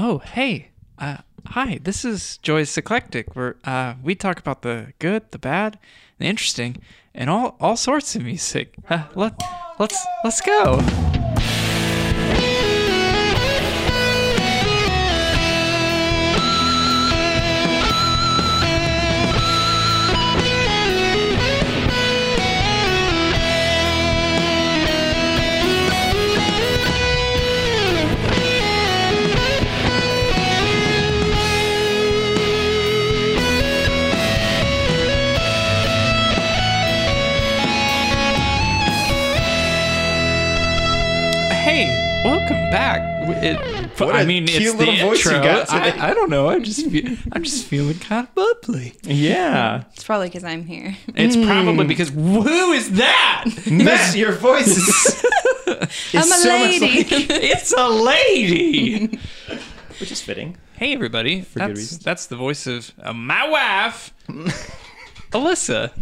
Oh, hey. Uh, hi, this is Joy's Eclectic, where uh, we talk about the good, the bad, the interesting, and all all sorts of music. Uh, let let's let's go. It, What I a mean, cute it's the little voice you intro. got. I, I don't know. I'm just I'm just feeling kind of bubbly. Yeah. It's probably because I'm here. It's probably because who is that? Miss, your voice is, is I'm a so lady. like- it's a lady. which is fitting. Hey, everybody. good that's, reasons. that's the voice of uh, my wife, Alyssa.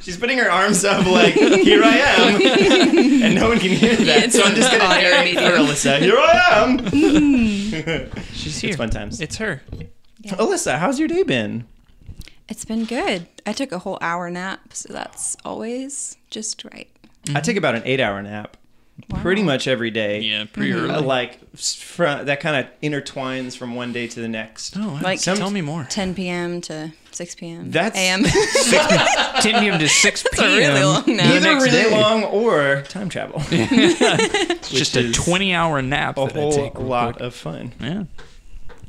She's putting her arms up like, here I am. and no one can hear that. it's so I'm just going to audio narrate for medium. Alyssa. Here I am. She's here. It's fun times. It's her. Alyssa, how's your day been? It's been good. I took a whole hour nap, so that's always just right. I take about an eight hour nap pretty much every day. Yeah, pretty Uh, early. like s- fr- that kind of intertwines from one day to the next. Oh, Like- like, tell me more. 10 p.m. to 6 p.m. That's- a.m. 10 p.m. to 6 p.m. a really long nap. Either next really day. long or time travel. It's just a 20 hour nap a that I whole take. lot quick. of fun. Yeah.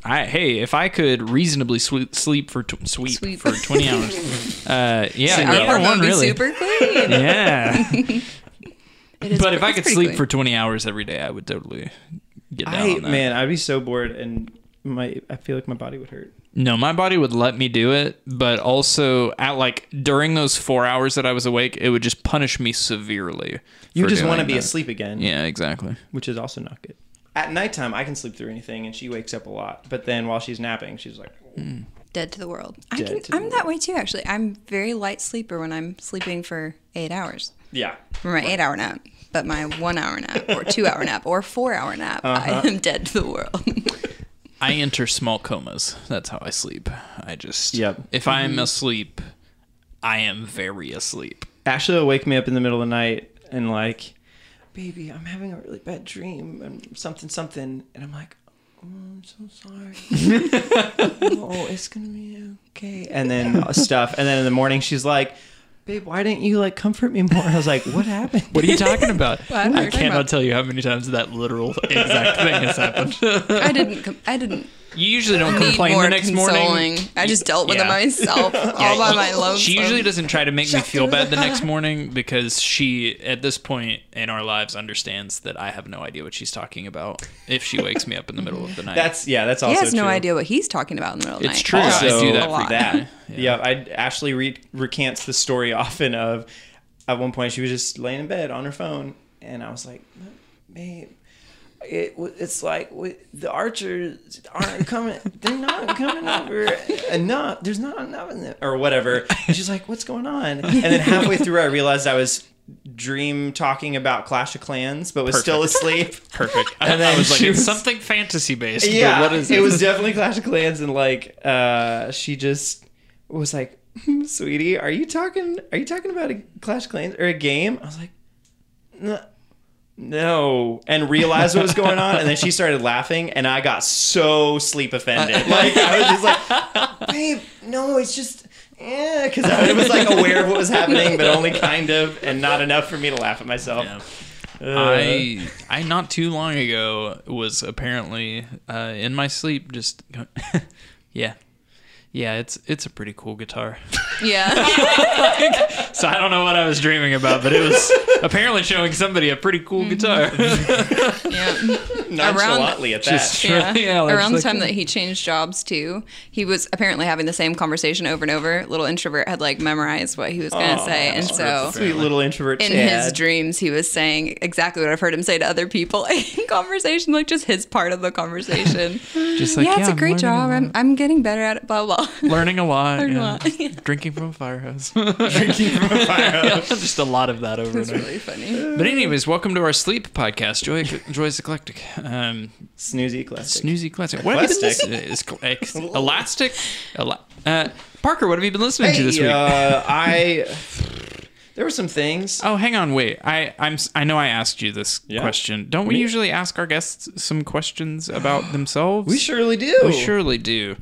I, hey, if I could reasonably swe- sleep for tw- sweep Sweep. for 20 hours, uh, yeah, Our either apartment one be really. super clean. Yeah. It is but if I could sleep clean. for 20 hours every day, I would totally get down I on that. man, I'd be so bored and my I feel like my body would hurt. No, my body would let me do it, but also at like during those four hours that I was awake, it would just punish me severely. You just want to be that. asleep again, Yeah, exactly. which is also not good. At nighttime, I can sleep through anything, and she wakes up a lot. But then while she's napping, she's like, mm. Dead to the world. I can, to I'm that way too, actually. I'm very light sleeper when I'm sleeping for eight hours. "Yeah, For my eight hour nap. But my one hour nap or two hour nap or four hour nap, Uh-huh. I am dead to the world. I enter small comas. That's how I sleep. I just Yep. If I am asleep, I am very asleep. Ashley will wake me up in the middle of the night and like, baby, I'm having a really bad dream and something something, and I'm like, oh, I'm so sorry. oh, it's gonna be okay. And then stuff, and then in the morning she's like, babe, why didn't you like comfort me more? I was like, what happened? What are you talking about? What? What I cannot about? tell you how many times that literal exact thing has happened. I didn't. Com- I didn't You usually don't need complain more the next consoling. morning. I just dealt with Yeah. it myself, all by my lonesome. She usually doesn't try to make me feel bad the next morning because she, at this point in our lives, understands that I have no idea what she's talking about if she wakes me up in the middle of the night. That's yeah, that's also He also has no idea what he's talking about in the middle of the It's night. true. Also, I do that a lot. frequently. that. Yeah, I Ashley re- recants the story often of at one point she was just laying in bed on her phone, and I was like, babe. It, it's like the archers aren't coming. They're not coming over enough. There's not enough in them, or whatever. And she's like, "What's going on?" And then halfway through, I realized I was dream talking about Clash of Clans, but was still asleep. Perfect. And And then I was like, she it's was- something fantasy based. yeah, what is it it? was definitely Clash of Clans, and like, uh, she just was like, "Sweetie, are you talking? Are you talking about a Clash of Clans or a game?" I was like, "No." No, and realized what was going on, and then she started laughing, and I got so sleep offended. Like I was just like, "Babe, no, it's just, yeah," because I was like aware of what was happening, but only kind of, and not enough for me to laugh at myself. Yeah. Uh, I I not too long ago was apparently uh, in my sleep just going, yeah yeah it's it's a pretty cool guitar Yeah. so I don't know what I was dreaming about but it was apparently showing somebody a pretty cool Mm-hmm. guitar yeah. nonchalantly at that. Just- Yeah. Yeah, like- Around the like- time that he changed jobs too, he was apparently having the same conversation over and over. Little introvert had like memorized what he was going to say, and so Sweet little introvert. in Chad. his dreams he was saying exactly what I've heard him say to other people in conversation, like just his part of the conversation. just like yeah, yeah it's a I'm great job. a I'm. I'm getting better at it. Blah blah. learning a lot, Learning a lot, yeah. drinking from a fire hose drinking from a fire hose. just a lot of that over It's and over really funny. but anyways welcome to our sleep podcast Joy Joy's eclectic Um, Snoozy eclectic. snoozy classic. What have you been Eclectic. listening? Is cl- ex- elastic. Ela- uh, Parker, what have you been listening to this Hey, week? uh, I there were some things. Oh, hang on, wait. I I'm I know I asked you this Yeah? question. Don't we Me? usually ask our guests some questions about themselves? We surely do. We surely do.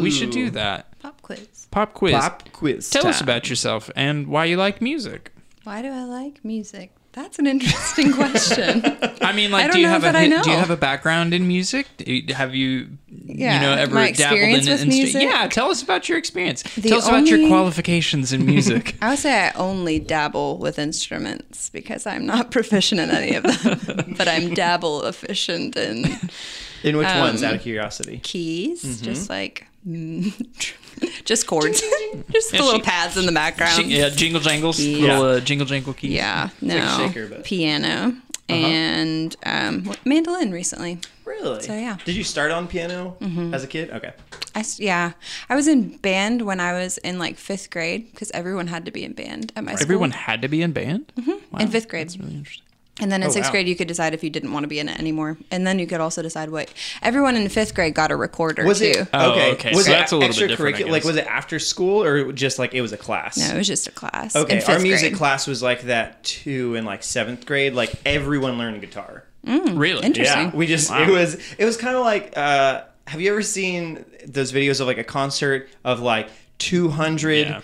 We should do that. Pop quiz. Pop quiz. Pop quiz. Tell us about yourself and why you like music. Why do I like music? That's an interesting question. I mean, like, I do don't you know have a that I hit- do you have a background in music? You- Have you, Yeah, you know, ever dabbled in experience an music? Yeah, tell us about your experience. The tell us about your qualifications in music. I would say I only dabble with instruments because I'm not proficient in any of them, but I'm dabble efficient in In which Um, ones, out of curiosity? keys, Mm-hmm. just like mm, just chords, just the little she- pads in the background. Jing- yeah, jingle jangles, Yeah. little uh, jingle jangle keys. Yeah, no, like a shaker, but- Uh-huh. piano and um, mandolin recently. Really? So, yeah. Mm-hmm. Did you start on piano as a kid? Okay. I s- yeah, I was in band when I was in like fifth grade because everyone had to be in band at my school. Everyone had to be in band. Wow, in fifth grade. That's really interesting. And then in Oh, sixth wow. grade, you could decide if you didn't want to be in it anymore. And then you could also decide what. Everyone in fifth grade got a recorder Was too. it Oh, okay? okay, Was so it that's a little bit different, I extracurricular? Like, was it after school or just like it was a class? no, it was just a class. Okay, in our music grade. class was like that too in like seventh grade. Like everyone learned guitar. Really? Hmm, Interesting. Yeah, we just Wow. it was it was kind of like. uh Have you ever seen those videos of like a concert of like two hundred Yeah.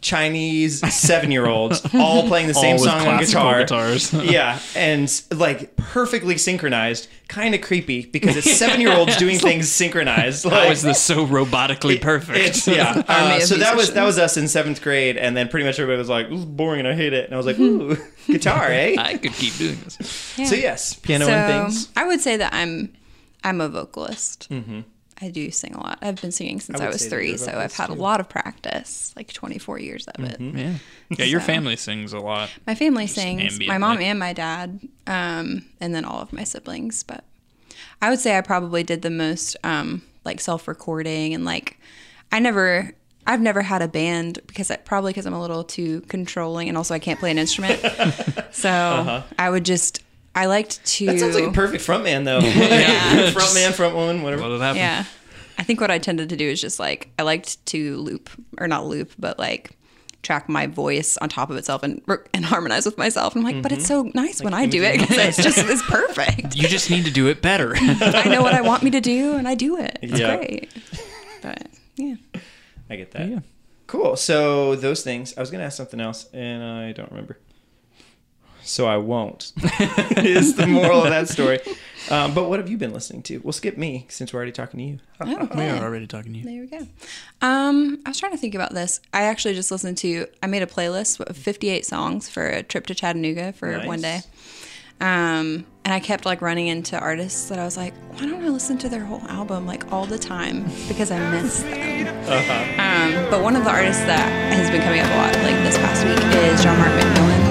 Chinese seven year olds all playing the same All song on guitar? guitars. yeah, and like perfectly synchronized. Kind of creepy because it's seven year olds doing things synchronized. How Like, is this so robotically perfect? It's yeah. Uh, so that was that was us in seventh grade, and then pretty much everybody was like, "This is boring and I hate it," and I was like, "Ooh, guitar, eh?" I could keep doing this. Yeah. So yes, piano So, and things. I would say that I'm I'm a vocalist. Mm-hmm. I do sing a lot. I've been singing since I I, was say that you're three, so I've vocalist, had a lot of practice, like 24 years of it. Yeah. Yeah, your family sings a lot. My family sings. My ambiently. mom and my dad, um, and then all of my siblings. But I would say I probably did the most um, like self-recording and like I never. I've never had a band because I, probably because I'm a little too controlling and also I can't play an instrument. so I would just I liked to. That sounds like a perfect frontman though. frontman, frontwoman, whatever. What would happen? yeah. I think what I tended to do is just like I liked to loop or not loop, but like track my voice on top of itself and and harmonize with myself. And I'm like, but it's so mm-hmm. nice when I do it because it's just it's perfect. You just need to do it better. I know what I want me to do and I do it. It's Yeah. great. But yeah. I get that. Yeah. Cool. So those things. I was gonna ask something else, and I don't remember. So I won't. is the moral of that story. Um, but what have you been listening to? We'll skip me since we're already talking to you. we are already talking to you. There we go. Um, I was trying to think about this. I actually just listened to. I made a playlist of 58 songs for a trip to Chattanooga for one day. Um, and I kept like running into artists that I was like, why don't I listen to their whole album like all the time because I miss them. Uh-huh. Um, but one of the artists that has been coming up a lot like this past week is John Mark McMillan.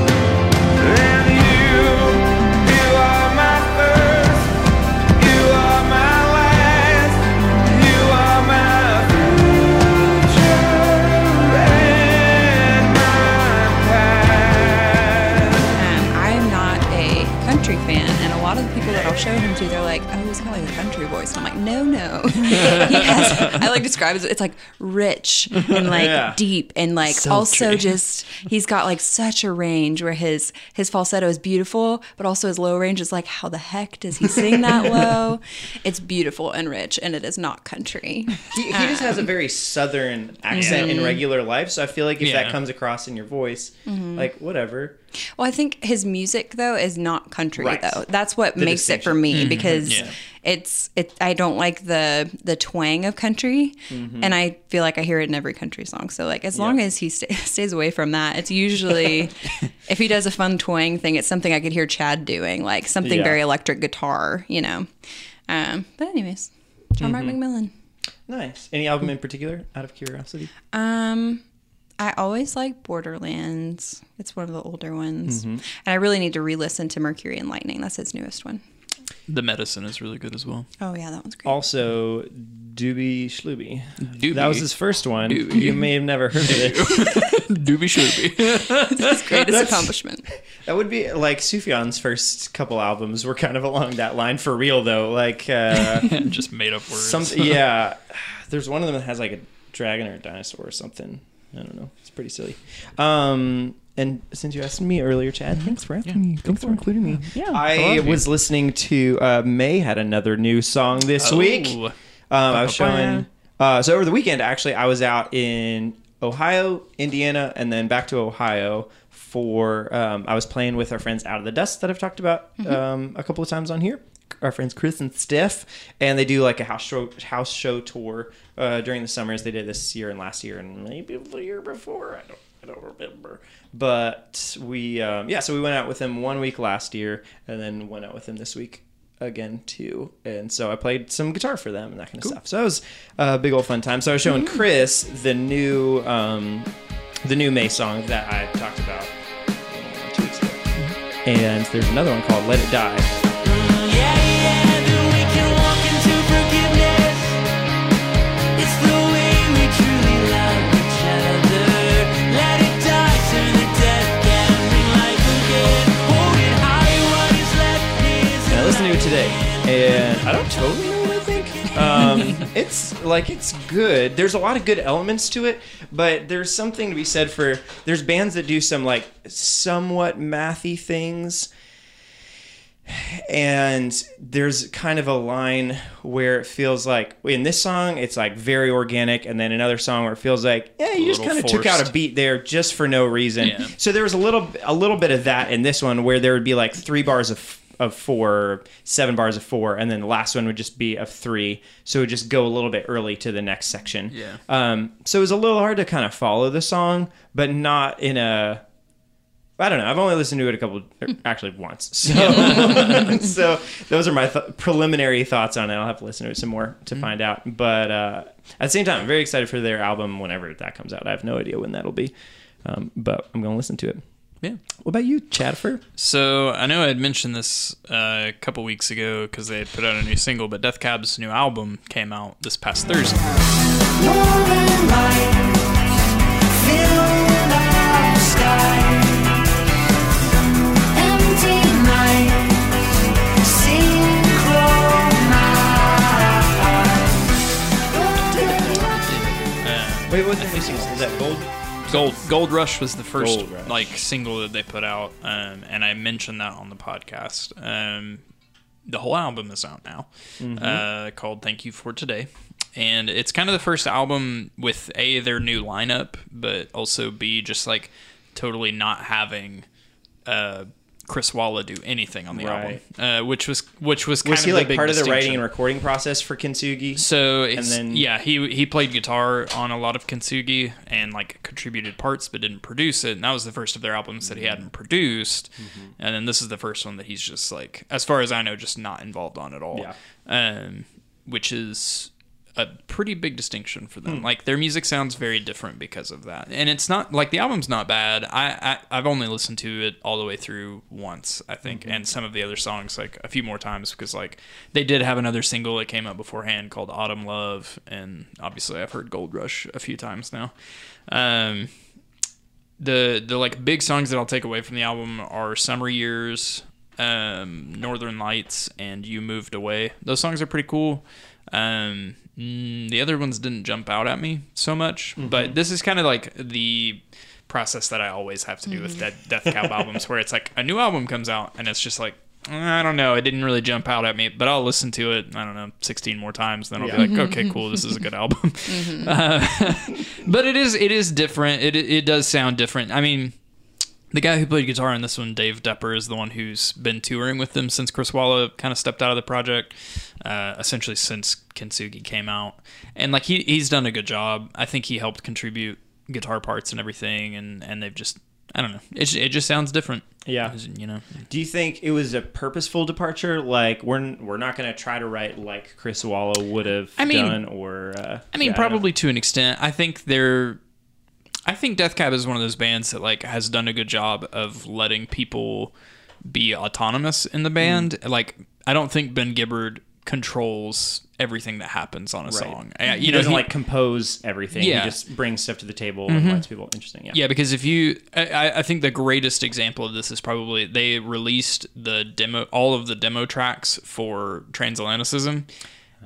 Show him to, they're like, "Oh, like a country voice." And I'm like, "No, no." he has. I like describe it. It's like rich and like Yeah. deep, and like Sultry. also just he's got like such a range where his his falsetto is beautiful, but also his low range is like, how the heck does he sing that low? It's beautiful and rich, and it is not country. He, he just has a very southern accent in regular life, so I feel like if Yeah. that comes across in your voice, mm-hmm. like whatever. Well, I think his music though is not country Right. though. That's what The makes it for distinction. me mm-hmm. because Yeah. It's it. I don't like the the twang of country, and I feel like I hear it in every country song. So like as long Yeah. as he sta stays away from that, it's usually if he does a fun twang thing, it's something I could hear Chad doing, like something Yeah. very electric guitar, you know. Um, but anyways, John Mark McMillan. Nice. Any album in particular, out of curiosity? Um, I always like Borderlands. It's one of the older ones, Mm-hmm. and I really need to re-listen to Mercury and Lightning. That's his newest one. The medicine is really good as well. Oh yeah, that one's great. Also, Doobie Schlooby. Doobie. That was his first one. Doobie. You may have never heard of it. Doobie shooby. Greatest accomplishment. That would be like Sufjan's first couple albums were kind of along that line for real though. Like uh Just made up words. some yeah. There's one of them that has like a dragon or a dinosaur or something. I don't know. It's pretty silly. Um and since you asked me earlier, Chad, thanks for asking me. Thanks for including me. Yeah, I love you. was listening to uh, May had another new song this Oh. week. Um, I was showing. Uh, so over the weekend, actually, I was out in Ohio, Indiana, and then back to Ohio for. Um, I was playing with our friends Out of the Dust that I've talked about um, a couple of times on here. Our friends Chris and Steph, and they do like a house show house show tour uh, during the summers. They did this year and last year, and maybe the year before. I don't. I don't remember, but we um, yeah. So we went out with him one week last year, and then went out with him this week again too. And so I played some guitar for them and that kind of stuff. So it was a big old fun time. So I was showing Chris the new um, the new May song that I talked about uh, two weeks ago. And there's another one called "Let It Die." Today, and I don't totally know what I think. Um, it's like it's good. There's a lot of good elements to it, but there's something to be said for there's bands that do some like somewhat mathy things. And there's kind of a line where it feels like in this song it's like very organic, and then another song where it feels like yeah you just kind of took out a beat there just for no reason. Yeah. So there was a little a little bit of that in this one where there would be like three bars of of four, seven bars of four, and then the last one would just be of three. So it would just go a little bit early to the next section. Yeah. Um, so it was a little hard to kind of follow the song, but not in a. I don't know. I've only listened to it a couple, er, actually once. So, so those are my th- preliminary thoughts on it. I'll have to listen to it some more to find out. But uh, at the same time, I'm very excited for their album whenever that comes out. I have no idea when that'll be, um, but I'm going to listen to it. Yeah. What about you, Chadfer? So I know I had mentioned this uh, a couple weeks ago because they had put out a new single, but Death Cab's new album came out this past Thursday. Northern lights filling our sky. Empty nights, synchronized. Wait, what's the new single? Is that Gold? Gold Gold Rush was the first like single that they put out, um, and I mentioned that on the podcast. Um, the whole album is out now, Mm-hmm. uh, called "Thank You for Today," and it's kind of the first album with a their new lineup, but also b just like totally not having uh, Chris Walla do anything on the Right. album, uh, which was which was kind Was of he the like big part of the writing and recording process for Kintsugi? So and then- yeah, he he played guitar on a lot of Kintsugi and like contributed parts, but didn't produce it. And that was the first of their albums that he hadn't produced. Mm-hmm. And then this is the first one that he's just like, as far as I know, just not involved on at all. Yeah. Um, which is a pretty big distinction for Hmm. them. Like their music sounds very different because of that. And it's not like the album's not bad. I, I I've only listened to it all the way through once, I think, Mm-hmm. and some of the other songs like a few more times because like they did have another single that came out beforehand called Autumn Love, and obviously I've heard Gold Rush a few times now. Um, the the like big songs that I'll take away from the album are Summer Years, um, Northern Lights, and You Moved Away. Those songs are pretty cool. Um, mm, the other ones didn't jump out at me so much, but this is kind of like the process that I always have to do with Death, Death Cab albums, where it's like a new album comes out and it's just like. I don't know. It didn't really jump out at me, but I'll listen to it. I don't know, sixteen more times. Then I'll Yeah. be like, okay, cool. This is a good album. Uh, but it is it is different. It it does sound different. I mean, the guy who played guitar in this one, Dave Depper, is the one who's been touring with them since Chris Walla kind of stepped out of the project, uh, essentially since Kintsugi came out. And like he he's done a good job. I think he helped contribute guitar parts and everything, and and they've just I don't know. It it just sounds different. Yeah. you know. Do you think it was a purposeful departure? Like we're we're not going to try to write like Chris Walla would have I mean- done, or uh, I mean, yeah, probably to an extent. I think they're. I think Death Cab is one of those bands that like has done a good job of letting people be autonomous in the band. Like, I don't think Ben Gibbard controls everything that happens on a Right. song. Uh, He know, doesn't he- like compose everything. Yeah. Mm-hmm. He just brings stuff to the table and lets people interesting. Yeah. Yeah, because if you, I, I think the greatest example of this is probably they released the demo, all of the demo tracks for Transatlanticism.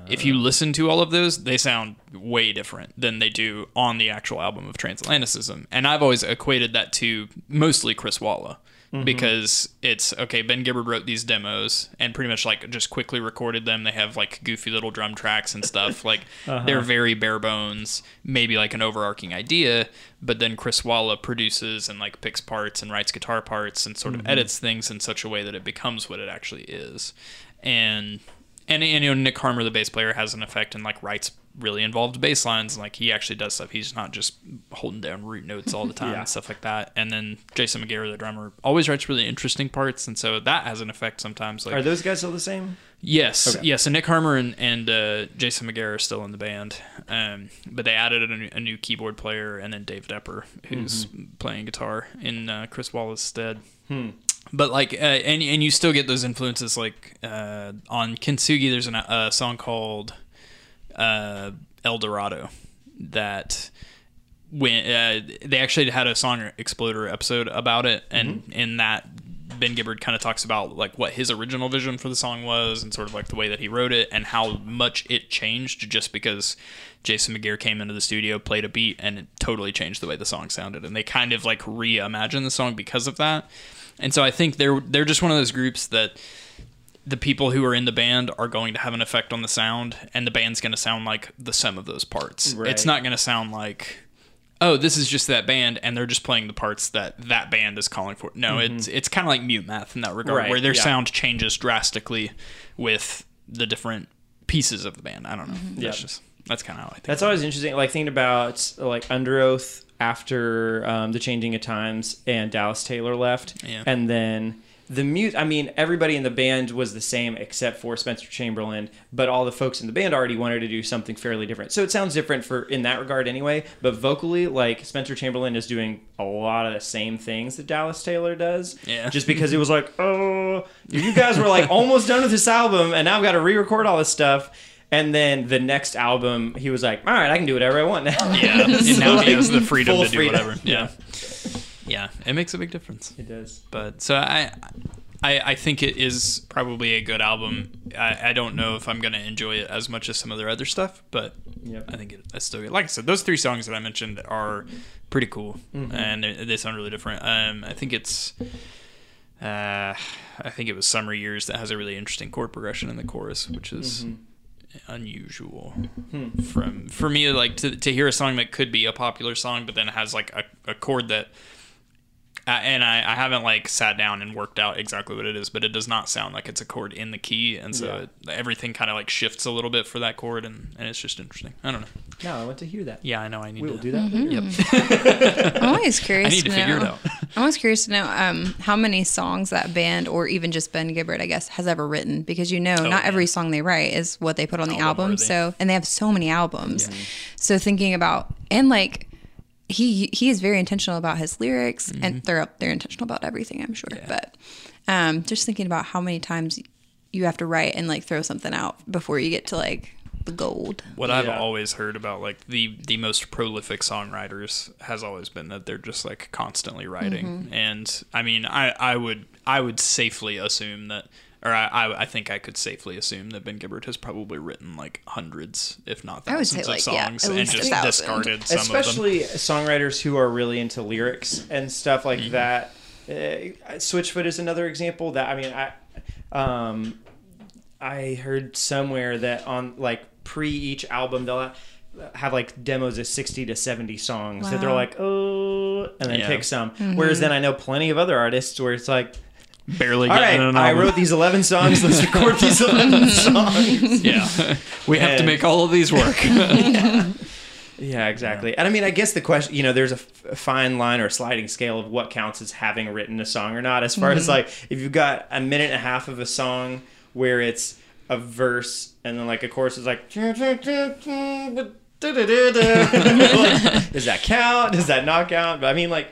If you listen to all of those, they sound way different than they do on the actual album of Transatlanticism. And I've always equated that to mostly Chris Walla. Mm-hmm. Because it's okay, Ben Gibbard wrote these demos and pretty much like just quickly recorded them. They have like goofy little drum tracks and stuff. Like uh-huh. they're very bare bones, maybe like an overarching idea, but then Chris Walla produces and like picks parts and writes guitar parts and sort of mm-hmm. edits things in such a way that it becomes what it actually is. And and, and you know Nick Harmer, the bass player, has an effect and like writes really involved bass lines. And, like he actually does stuff. He's not just holding down root notes all the time Yeah. and stuff like that. And then Jason McGarry, the drummer, always writes really interesting parts, and so that has an effect sometimes. Like Are those guys still the same? Yes, Okay. yes. And Nick Harmer and, and uh, Jason McGerr are still in the band, um, but they added a new, a new keyboard player and then Dave Depper, who's playing guitar in uh, Chris Walla's stead. But like, uh, and and you still get those influences. Like uh, on Kintsugi, there's an, a song called uh, El Dorado that when uh, they actually had a song exploder episode about it and in that ben gibbard kind of talks about like what his original vision for the song was and sort of like the way that he wrote it and how much it changed just because jason mcgerr came into the studio played a beat and it totally changed the way the song sounded and they kind of like reimagined the song because of that and so i think they're they're just one of those groups that the people who are in the band are going to have an effect on the sound and the band's going to sound like the sum of those parts Right. it's not going to sound like oh this is just that band and they're just playing the parts that that band is calling for no it's it's kind of like mute math in that regard Mm-hmm. Right, where their yeah. sound changes drastically with the different pieces of the band i don't know Mm-hmm. Yeah. that's just that's kind of how i think That's always interesting. Like thinking about like Under Oath after um, the changing of times and Dallas Taylor left, Yeah. and then the mute. I mean, everybody in the band was the same except for Spencer Chamberlain, but all the folks in the band already wanted to do something fairly different. So it sounds different for in that regard anyway. But vocally, like Spencer Chamberlain is doing a lot of the same things that Dallas Taylor does. Yeah. Just because it was like, oh, you guys were like almost done with this album, and now I've got to re-record all this stuff. And then the next album, he was like, "All right, I can do whatever I want now." yeah and So, now he has the freedom to do freedom. whatever yeah yeah it makes a big difference It does. but so I, I, I think it is probably a good album. I, I don't know if I'm gonna enjoy it as much as some of their other stuff, but Yep. I think it, it's still good. Like I said, those three songs that I mentioned are pretty cool, and they, they sound really different. Um, I think it's, uh, I think it was Summer Years that has a really interesting chord progression in the chorus, which is unusual hmm. from for me. Like to to hear a song that could be a popular song, but then has like a, a chord that and I, I haven't like sat down and worked out exactly what it is, but it does not sound like it's a chord in the key, and so Yeah. it, everything kind of like shifts a little bit for that chord, and, and it's just interesting. I don't know. Now I want to hear that. Yeah, I know. I need We to will do that. Mm-hmm. later. I'm always curious. I need to figure it know- out. I'm always curious to know um, how many songs that band, or even just Ben Gibbard, I guess, has ever written. Because you know, not Oh, yeah. every song they write is what they put on the Album album. So, and they have so many albums. So thinking about and like he he is very intentional about his lyrics, and they're they're intentional about everything. I'm sure, but um, just thinking about how many times you have to write and like throw something out before you get to like the gold. What I've always heard about like the the most prolific songwriters has always been that they're just like constantly writing. And I mean, I I would I would safely assume that or I, I I think I could safely assume that Ben Gibbard has probably written like hundreds, if not I would thousands say, of like, songs at and just discarded some of them. Especially songwriters who are really into lyrics and stuff like Mm-hmm. that. Uh, Switchfoot is another example that I mean I um I heard somewhere that on like pre each album they'll ha- have like demos of 60 to 70 songs that they're like oh and then Yeah. pick some Mm-hmm. whereas then I know plenty of other artists where it's like Barely all getting right an I wrote these 11 songs let's record these 11 songs Yeah, we have to make all of these work. Yeah, exactly. And I mean, I guess the question, you know, there's a, f- a fine line or sliding scale of what counts as having written a song or not. As far as mm-hmm. like, if you've got a minute and a half of a song where it's a verse and then like a chorus is like, like, does that count? Does that not count? But I mean, like,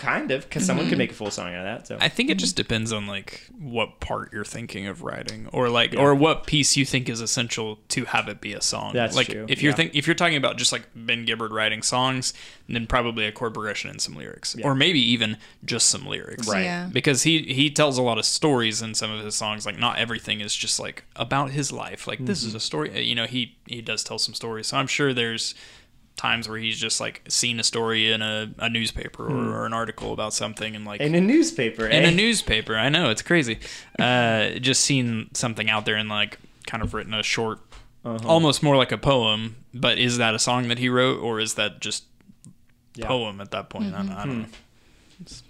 kind of, because someone could make a full song out of that. So I think it just depends on like what part you're thinking of writing, or like, or what piece you think is essential to have it be a song. That's like, true, If you're yeah. think if you're talking about just like Ben Gibbard writing songs, then probably a chord progression and some lyrics, or maybe even just some lyrics, Right. Yeah. Because he he tells a lot of stories in some of his songs. Like, not everything is just like about his life. Like, this Mm-hmm. is a story. uh, You know, he he does tell some stories. So I'm sure there's times where he's just like seen a story in a, a newspaper or, or an article about something and like in a newspaper, in eh? a newspaper. I know it's crazy. Uh, just seen something out there and like kind of written a short, Uh-huh. almost more like a poem. But is that a song that he wrote, or is that just Yeah. poem at that point? I, don't, I don't know.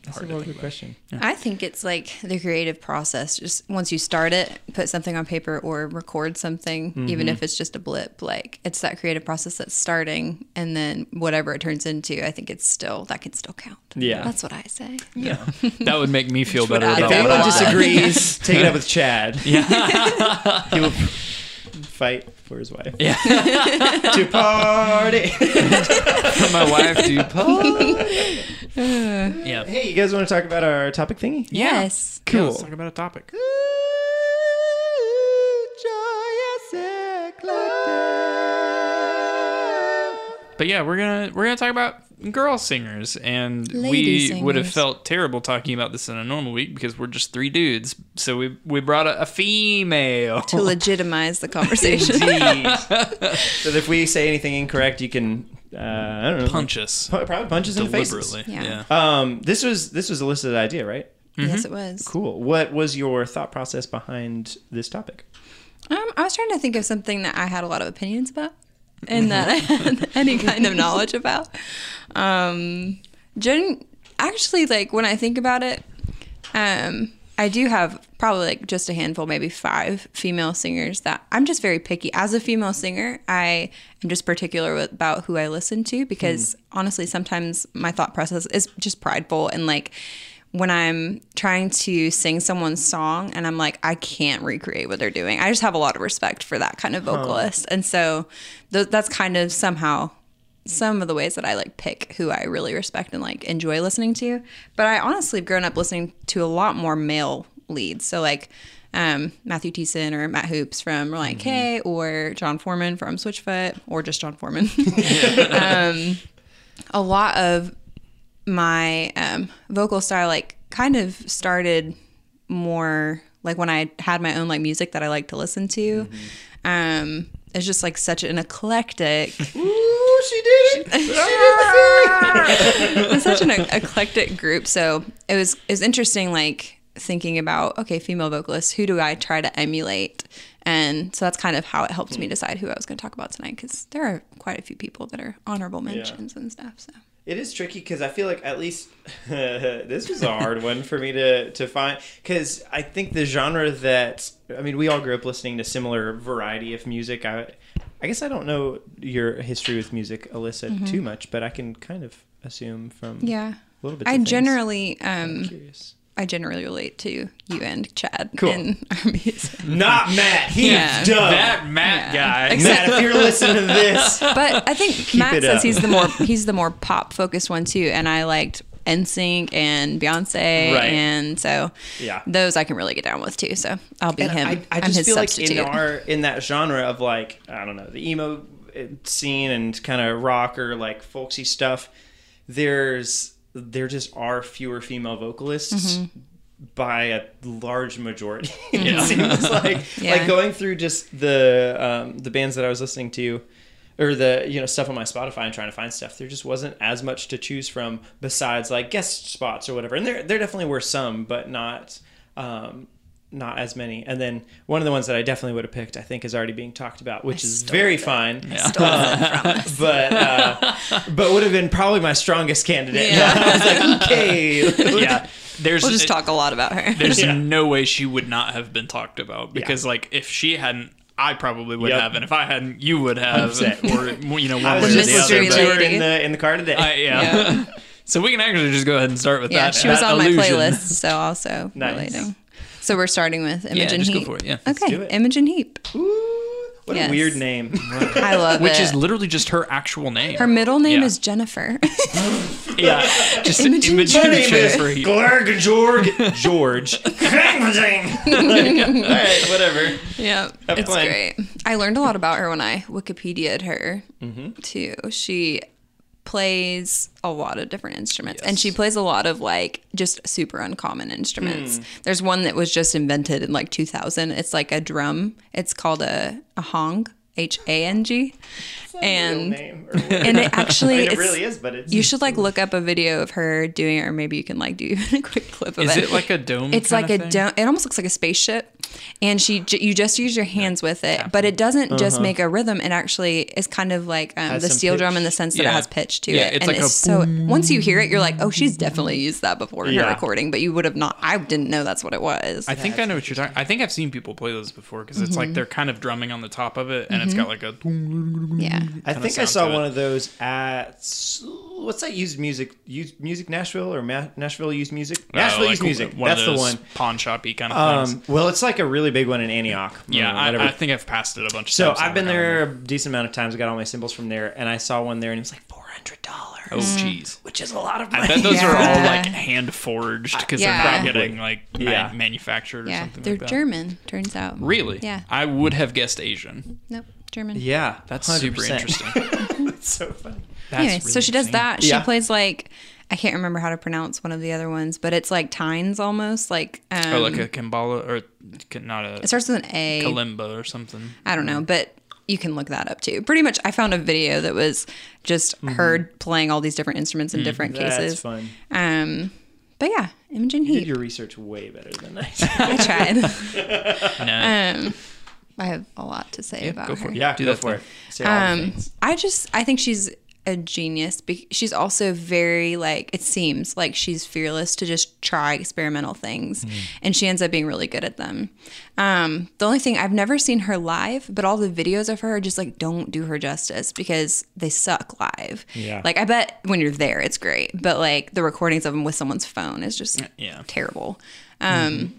That's a really think good question. I think it's like the creative process. Just once you start it, put something on paper or record something, even Mm-hmm. if it's just a blip, like it's that creative process that's starting, and then whatever it turns into, I think it's still that can still count. Yeah. that's what I say. Yeah, that would make me feel better add If about a what anyone I lot. said. disagrees, take it up with Chad. Yeah, He will fight for his wife. yeah. to party. For my wife to party. yeah. hey, you guys want to talk about our topic thingy? Yes. Yeah, let's Cool. talk about a topic. But yeah, we're gonna we're gonna talk about girl singers, and Lady we would have felt terrible talking about this in a normal week because we're just three dudes. So we we brought a, a female. To legitimize the conversation. So if we say anything incorrect, you can uh, I don't know punch us pu- probably punches in the faces. Yeah. Yeah. Um, this was this was a listed idea, right? Yes, it was. Cool. What was your thought process behind this topic? Um, I was trying to think of something that I had a lot of opinions about and that I had any kind of knowledge about. Um, gen- actually, like when I think about it, um, I do have probably like just a handful, maybe five female singers that I'm just very picky. As a female singer, I am just particular with, about who I listen to because honestly, sometimes my thought process is just prideful and like when I'm trying to sing someone's song and I'm like, I can't recreate what they're doing. I just have a lot of respect for that kind of vocalist. And so th- that's kind of somehow some of the ways that I like pick who I really respect and like enjoy listening to. But I honestly have grown up listening to a lot more male leads. So like um, Matthew Thiessen or Matt Hoopes from Relient K or Jon Foreman from Switchfoot or just Jon Foreman. um, a lot of my um, vocal style like kind of started more like when I had my own like music that I like to listen to. Um, it's just like such an eclectic Ooh, she did it! it's such an eclectic group. So it was it was interesting, like thinking about okay, female vocalists, who do I try to emulate? And so that's kind of how it helped me decide who I was going to talk about tonight because there are quite a few people that are honorable mentions and stuff. So It is tricky because I feel like at least this was a hard one for me to to find because I think the genre that I mean we all grew up listening to similar variety of music. I I guess I don't know your history with music, Alyssa, too much, but I can kind of assume from yeah, a little bit. I generally I'm um curious. I generally relate to you and Chad Cool. in our music. Not Matt. He's Yeah. done. That Matt Yeah. guy. Matt, if you're listening to this, But I think Matt says up. he's the more he's the more pop focused one too, and I liked NSYNC and Beyonce, Right. and so Yeah. those I can really get down with too. So I'll be And him. I, I I'm just his feel substitute. like in our in that genre of like I don't know the emo uh, scene and kind of rock or like folksy stuff, there's there just are fewer female vocalists Mm-hmm. by a large majority. it seems like Yeah. like going through just the um, the bands that I was listening to. Or the you know stuff on my Spotify and trying to find stuff. There just wasn't as much to choose from besides like guest spots or whatever. And there there definitely were some, but not um, not as many. And then one of the ones that I definitely would have picked, I think, is already being talked about, which is very fine. Uh, but uh, but would have been probably my strongest candidate. Yeah. I was like, okay, yeah. There's We'll just talk a lot about her. There's Yeah. no way she would not have been talked about because, like, if she hadn't, I probably would Yep. have, and if I hadn't, you would have, 100%. or you know, one was way or the other. listening to lady. in the in the car today. I, yeah. Yeah. so we can actually just go ahead and start with yeah, that. she was that on my playlist, so also Nice. relating. So we're starting with Imogen just go Heap. for it, yeah. Okay, do it. Imogen Heap. Ooh, What Yes. a weird name. I love that. Which it. is literally just her actual name. her middle name Yeah. is Jennifer. yeah, just Imogen Imogen Jennifer. Jennifer. Glarg George. George. All right, whatever. yeah, Have it's fun. great. I learned a lot about her when I Wikipedia'd her Mm-hmm. too. She plays a lot of different instruments and she plays a lot of like just super uncommon instruments. Hmm. There's one that was just invented in like 2000. It's like a drum. It's called a a hong, H A N G. And name. Or word. and it actually I mean, it it's, really is, but it's you should like look up a video of her doing it or maybe you can like do a quick clip of Is it. it like a dome? It's like a thing? dome. It almost looks like a spaceship, and she j- you just use your hands with it, but it doesn't just make a rhythm. It actually is kind of like um, Uh-huh. The some steel drum in the sense that Yeah. it has pitch to Yeah, it, it's and like a it's so. Once you hear it, you're like, oh, she's definitely used that before in Yeah. her recording, but you would have not. I didn't know that's what it was. I think I know what you're talking. I think I've seen people play those before because it's Mm-hmm. like they're kind of drumming on the top of it, and it's got like a. yeah, I think I saw one of those at what's that used music used music Nashville or Ma- Nashville used music Nashville uh, like used music One that's of the one pawn shoppy kind of things. um well it's like a really big one in Antioch Yeah, I. I think I've passed it a bunch of so times. So I've been there a decent amount of times I got all my cymbals from there and I saw one there and it was like four hundred dollars Oh, jeez. which is a lot of money. I bet those are all like hand forged because Yeah. they're not getting like Yeah. manufactured or yeah, something they're like that. German. Turns out. Really? Yeah. I would have guessed Asian. Nope, German. yeah That's 100%. super interesting. it's so funny That's anyway, so she does interesting. that. She Yeah. plays like I can't remember how to pronounce one of the other ones, but it's like tines almost like um, Or like a kimbala or not a it starts with an A. kalimba or something. I don't know, but you can look that up too. Pretty much, I found a video that was just her playing all these different instruments in different that's cases. fun Um, but yeah, Imogen you did your research way better than I I tried. No. um, I have a lot to say about go her. for it. yeah Do go that for thing. it say Um. I just I think she's a genius. She's also very like it seems like she's fearless to just try experimental things, and she ends up being really good at them. Um, the only thing I've never seen her live, but all the videos of her just like don't do her justice because they suck live. Yeah. Like I bet when you're there, it's great, but like the recordings of them with someone's phone is just Yeah. terrible. Um,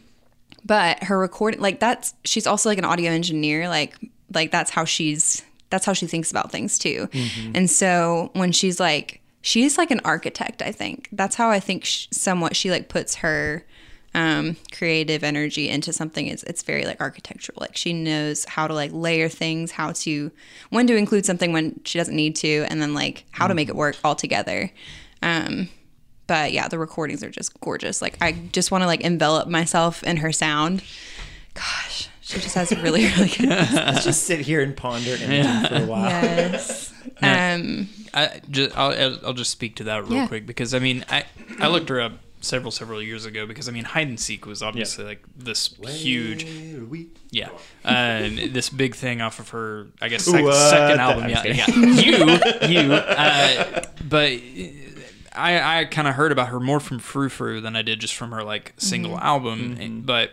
but her recording like that's she's also like an audio engineer like like that's how she's that's how she thinks about things too. And so when she's like she's like an architect i think. That's how i think sh- somewhat she like puts her um creative energy into something it's it's very like architectural. Like she knows how to like layer things how to when to include something when she doesn't need to and then like how to make it work all together. Um but yeah, the recordings are just gorgeous. Like I just want to like envelop myself in her sound. Gosh, she just has a really really good. Let's just sit here and ponder Imogen for a while yes. Um. I just I'll, I'll I'll just speak to that real Yeah. quick because I mean I I looked her up several several years ago because I mean hide and seek was obviously like this huge yeah uh, this big thing off of her I guess sec- second album yeah, yeah. you you uh, but I I kind of heard about her more from Frou Frou than I did just from her like single album but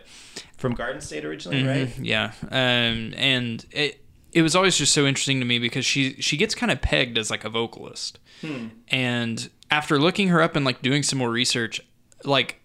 from Garden State originally right? Mhm, Yeah, um, and it it was always just so interesting to me because she she gets kind of pegged as like a vocalist, and after looking her up and like doing some more research, like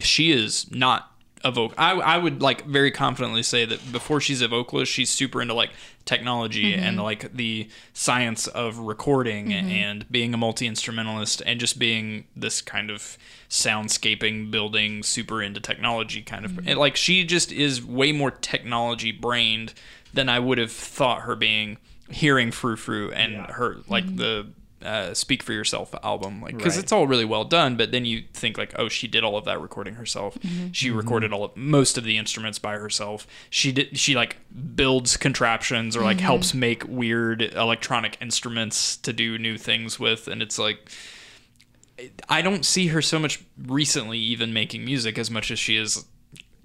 she is not a vocal. I I would like very confidently say that before she's a vocalist, she's super into like technology mm-hmm. and like the science of recording mm-hmm. and being a multi instrumentalist and just being this kind of soundscaping building super into technology kind of mm-hmm. and, like she just is way more technology brained than I would have thought her being hearing Frou Frou and her like the uh, Speak for Yourself album, like because Right. it's all really well done. But then you think like, oh, she did all of that recording herself. Mm-hmm. She mm-hmm. recorded all of, most of the instruments by herself. She did. She like builds contraptions or like mm-hmm. helps make weird electronic instruments to do new things with, and it's like. I don't see her so much recently even making music as much as she is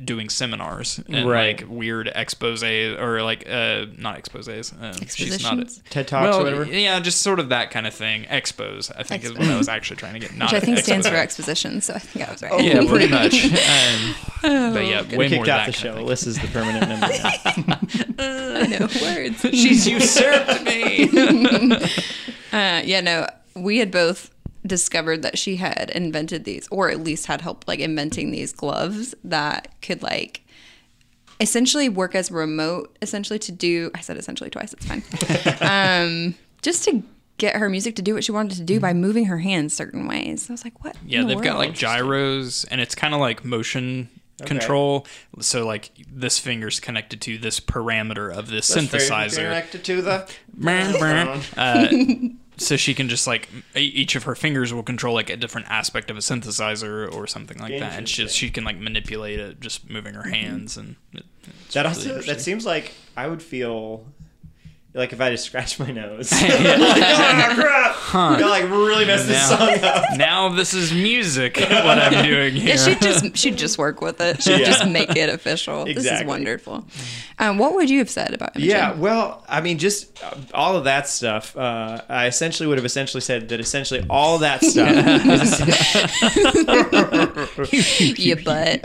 doing seminars and Right. like weird expose or like uh not exposés. Uh, she's not Expositions? TED Talks well, or whatever Yeah, just sort of that kind of thing. Expose, I think, is what I was actually trying to get. Not Which I think stands for exposition, so I think I was right. Yeah, pretty much. Um, but yeah, way more kicked of off that the show of Alyssa is the permanent member now. I know words. She's usurped me. Uh, yeah, no, we had both discovered that she had invented these, or at least had help like inventing these gloves that could like essentially work as remote, essentially to do. I said essentially twice. It's fine. um, just to get her music to do what she wanted to do by moving her hands certain ways. I was like, what? Yeah, the they've got like gyros, and it's kind of like motion control. So like this finger's connected to this parameter of this synthesizer. connected to the. uh, so she can just like each of her fingers will control like a different aspect of a synthesizer or something like that, and she, she can like manipulate it just moving her hands and. It, That really also that seems like I would feel like if I just scratched my nose. like, oh crap! You're like really messed this Now- song up. now this is music. what I'm doing here. Yeah, she'd just she'd just work with it. She'd Yeah. just make it official. This is wonderful. Um, what would you have said about Imogen? Yeah, well, I mean, just uh, all of that stuff. Uh, I essentially would have essentially said that essentially all that stuff. is you butt.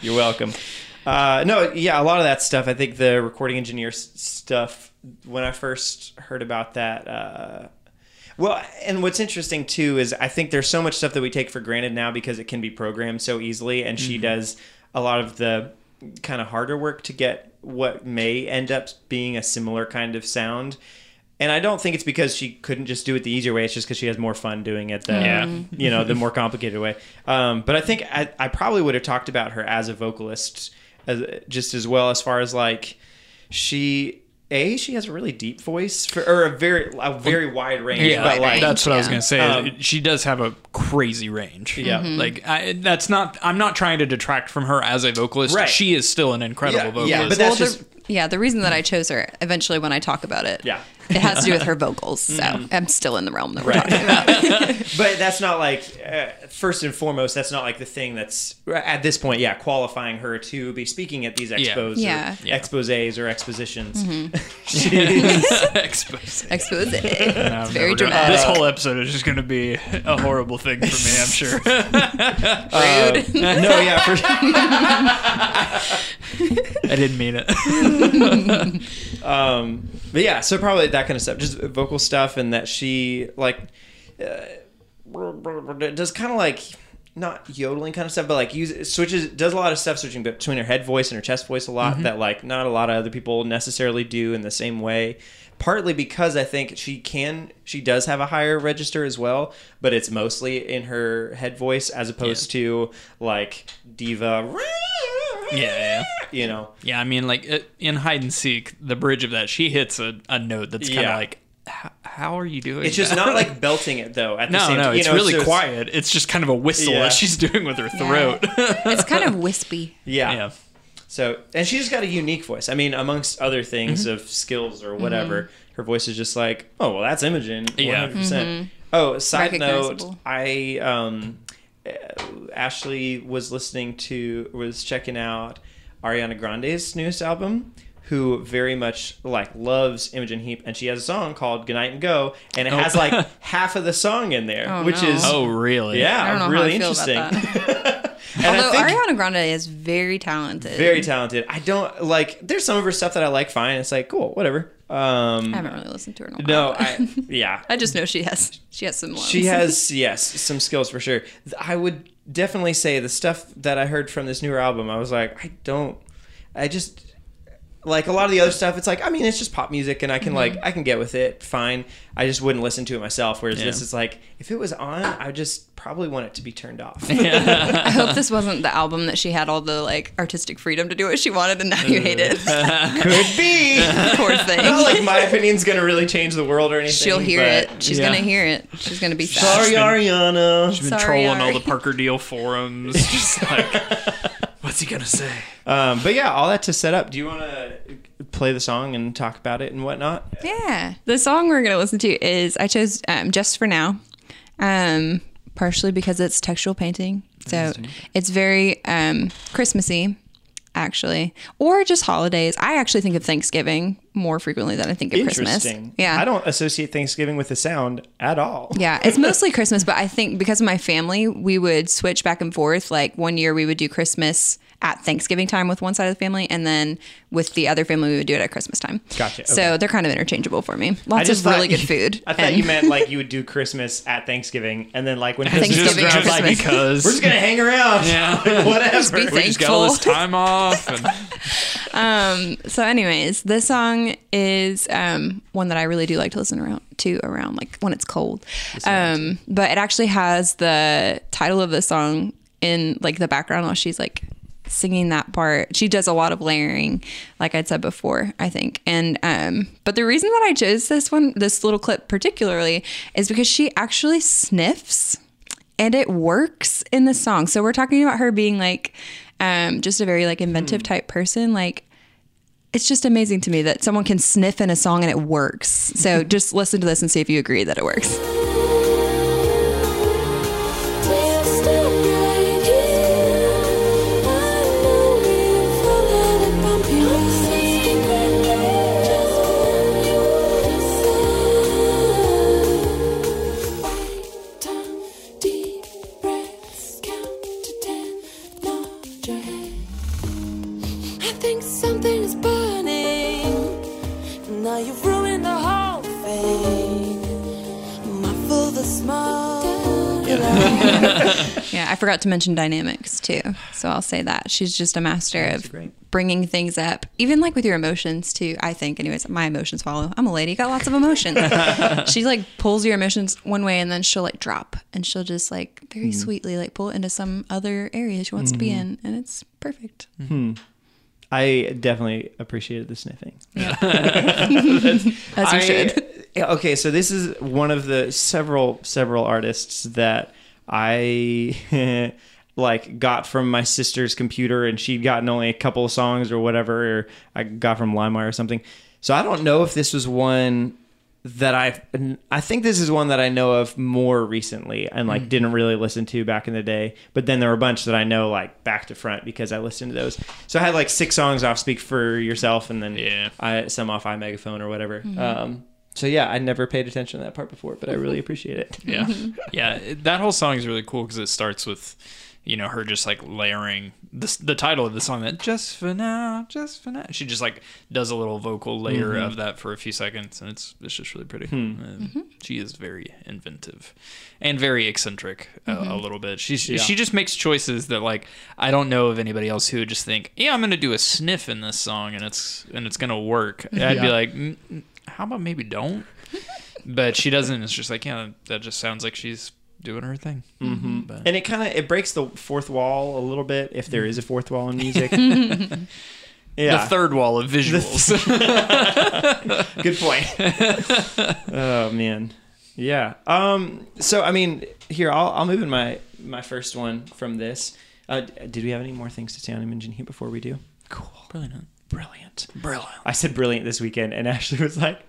You're welcome. Uh, no, yeah, a lot of that stuff. I think the recording engineer s- stuff. When I first heard about that, uh, well, and what's interesting too is I think there's so much stuff that we take for granted now because it can be programmed so easily, and she does a lot of the kind of harder work to get what may end up being a similar kind of sound. And I don't think it's because she couldn't just do it the easier way. It's just because she has more fun doing it the Yeah. you know the more complicated way. Um, but I think I, I probably would have talked about her as a vocalist as, just as well as far as like she a she has a really deep voice for or a very a very wide range. Yeah, but like that's what I was gonna say. Um, she does have a crazy range. Yeah. Mhm. like I, that's not. I'm not trying to detract from her as a vocalist. Right. She is still an incredible Yeah, vocalist. yeah, but that's well, just the, yeah, the reason that I chose her eventually when I talk about it, Yeah. it has to do with her vocals. So I'm still in the realm that we're Right. talking about. but that's not like uh, first and foremost that's not like the thing that's at this point yeah qualifying her to be speaking at these expos Yeah. or Yeah. exposés or expositions Expose. Expose it. No, It's very never gonna- dramatic. This whole episode is just going to be a horrible thing for me. I'm sure. Uh, no yeah for, I didn't mean it. um but yeah so probably that kind of stuff just vocal stuff and that she like uh, does kind of like not yodeling kind of stuff but like use switches does a lot of stuff switching between her head voice and her chest voice a lot mm-hmm. that like not a lot of other people necessarily do in the same way. Partly because i think she can she does have a higher register as well but it's mostly in her head voice as opposed to like diva. Yeah, yeah. you know? Yeah, I mean, like uh, in hide and seek, the bridge of that, she hits a, a note that's kind of Yeah. like, "H- how are you doing? it's just that?" not like belting it though at the No, same no, time you it's know, really so quiet. It's just kind of a whistle Yeah. that she's doing with her throat. It's kind of wispy. yeah yeah. So, and she's got a unique voice. I mean, amongst other things Mm-hmm. of skills or whatever, her voice is just like, oh, well, that's Imogen. 100%. Yeah. Oh, side note, I, um, uh, Ashley was listening to, was checking out Ariana Grande's newest album. Who very much like loves Imogen Heap, and she has a song called "Goodnight and Go," and it has like half of the song in there, Oh, which no. is Oh, really? yeah, I don't know how really I feel about interesting. and Although I think, Ariana Grande is very talented. very talented. I don't like. There's some of her stuff that I like. Fine, it's like cool, whatever. Um, I haven't really listened to her. In a no. I yeah. I just know she has she has some. Loans. She has yes, some skills for sure. I would definitely say the stuff that I heard from this newer album. I was like, I don't. I just like a lot of the other stuff. It's like I mean, it's just pop music, and I can like mm-hmm. I can get with it. Fine. I just wouldn't listen to it myself. Whereas Yeah. this is like, if it was on, I just probably want it to be turned off. I hope this wasn't the album that she had all the like artistic freedom to do what she wanted, and now you hate it. Mm. Could be. Poor thing. Not like my opinion's gonna really change the world or anything. She'll hear but- it. She's yeah. gonna hear it. She's gonna be sad. Sorry, Ariana. She's been Sorry, trolling all the Parker Deal forums. Just like, what's he gonna say? Um, but yeah, all that to set up. Do you want to play the song and talk about it and whatnot? Yeah. The song we're going to listen to is I chose um, Just for Now, um, partially because it's textual painting. So it's very um, Christmassy, actually, or just holidays. I actually think of Thanksgiving more frequently than I think of Christmas. Yeah. I don't associate Thanksgiving with the sound at all. Yeah, it's mostly Christmas, but I think because of my family, we would switch back and forth. Like one year we would do Christmas at Thanksgiving time with one side of the family, and then with the other family we would do it at Christmas time. Gotcha, So okay. they're kind of interchangeable for me. Lots just of really thought good you- food. I thought and- you meant like you would do Christmas at Thanksgiving, and then like when Christmas Thanksgiving comes to around, it's like, Christmas. because we're just gonna hang around. Yeah. whatever. be we just got all this time off. And, So, anyways, this song is um, one that I really do like to listen around to around like when it's cold. Um, but it actually has the title of the song in like the background while she's like singing that part. She does a lot of layering, like I'd said before, I think. And um, but the reason that I chose this one, this little clip particularly, is because she actually sniffs and it works in the song. So we're talking about her being like um, just a very like inventive type person. Like it's just amazing to me that someone can sniff in a song and it works. So just listen to this and see if you agree that it works. Yeah, I forgot to mention dynamics too. So I'll say that she's just a master of great. bringing things up, even like with your emotions too. I think, anyways, my emotions follow. I'm a lady, got lots of emotions. she like pulls your emotions one way and then she'll like drop and she'll just like very sweetly like pull into some other area she wants to be in, and it's perfect. Hmm. I definitely appreciated the sniffing. As you I- should. okay, so this is one of the several several artists that I like got from my sister's computer, and she'd gotten only a couple of songs or whatever, or I got from LimeWire or something. So I don't know if this was one that I I think this is one that I know of more recently and like didn't really listen to back in the day. But then there were a bunch that I know like back to front because I listened to those. So I had like six songs off Speak for Yourself and then Yeah. I some off I Megaphone or whatever. Um, so yeah, I never paid attention to that part before, but I really appreciate it. Yeah, yeah. That whole song is really cool because it starts with, you know, her just like layering the the title of the song that just for now, just for now. She just like does a little vocal layer of that for a few seconds, and it's it's just really pretty. Uh, She is very inventive and very eccentric uh, a little bit. She's she just makes choices that like I don't know of anybody else who would just think, yeah, I'm gonna do a sniff in this song and it's and it's gonna work. I'd be like, "Mm, mm, how about maybe don't? but she doesn't. It's just like, yeah, that just sounds like she's doing her thing. Mm-hmm. But, And it kind of it breaks the fourth wall a little bit if there is a fourth wall in music. yeah, The third wall of visuals. good point. oh man, yeah. Um. So I mean, here I'll I'll move in my my first one from this. Uh, did we have any more things to say on Imogen Heap before we do? cool. Brilliant. Brilliant. Brilliant. I said brilliant this weekend, and Ashley was like,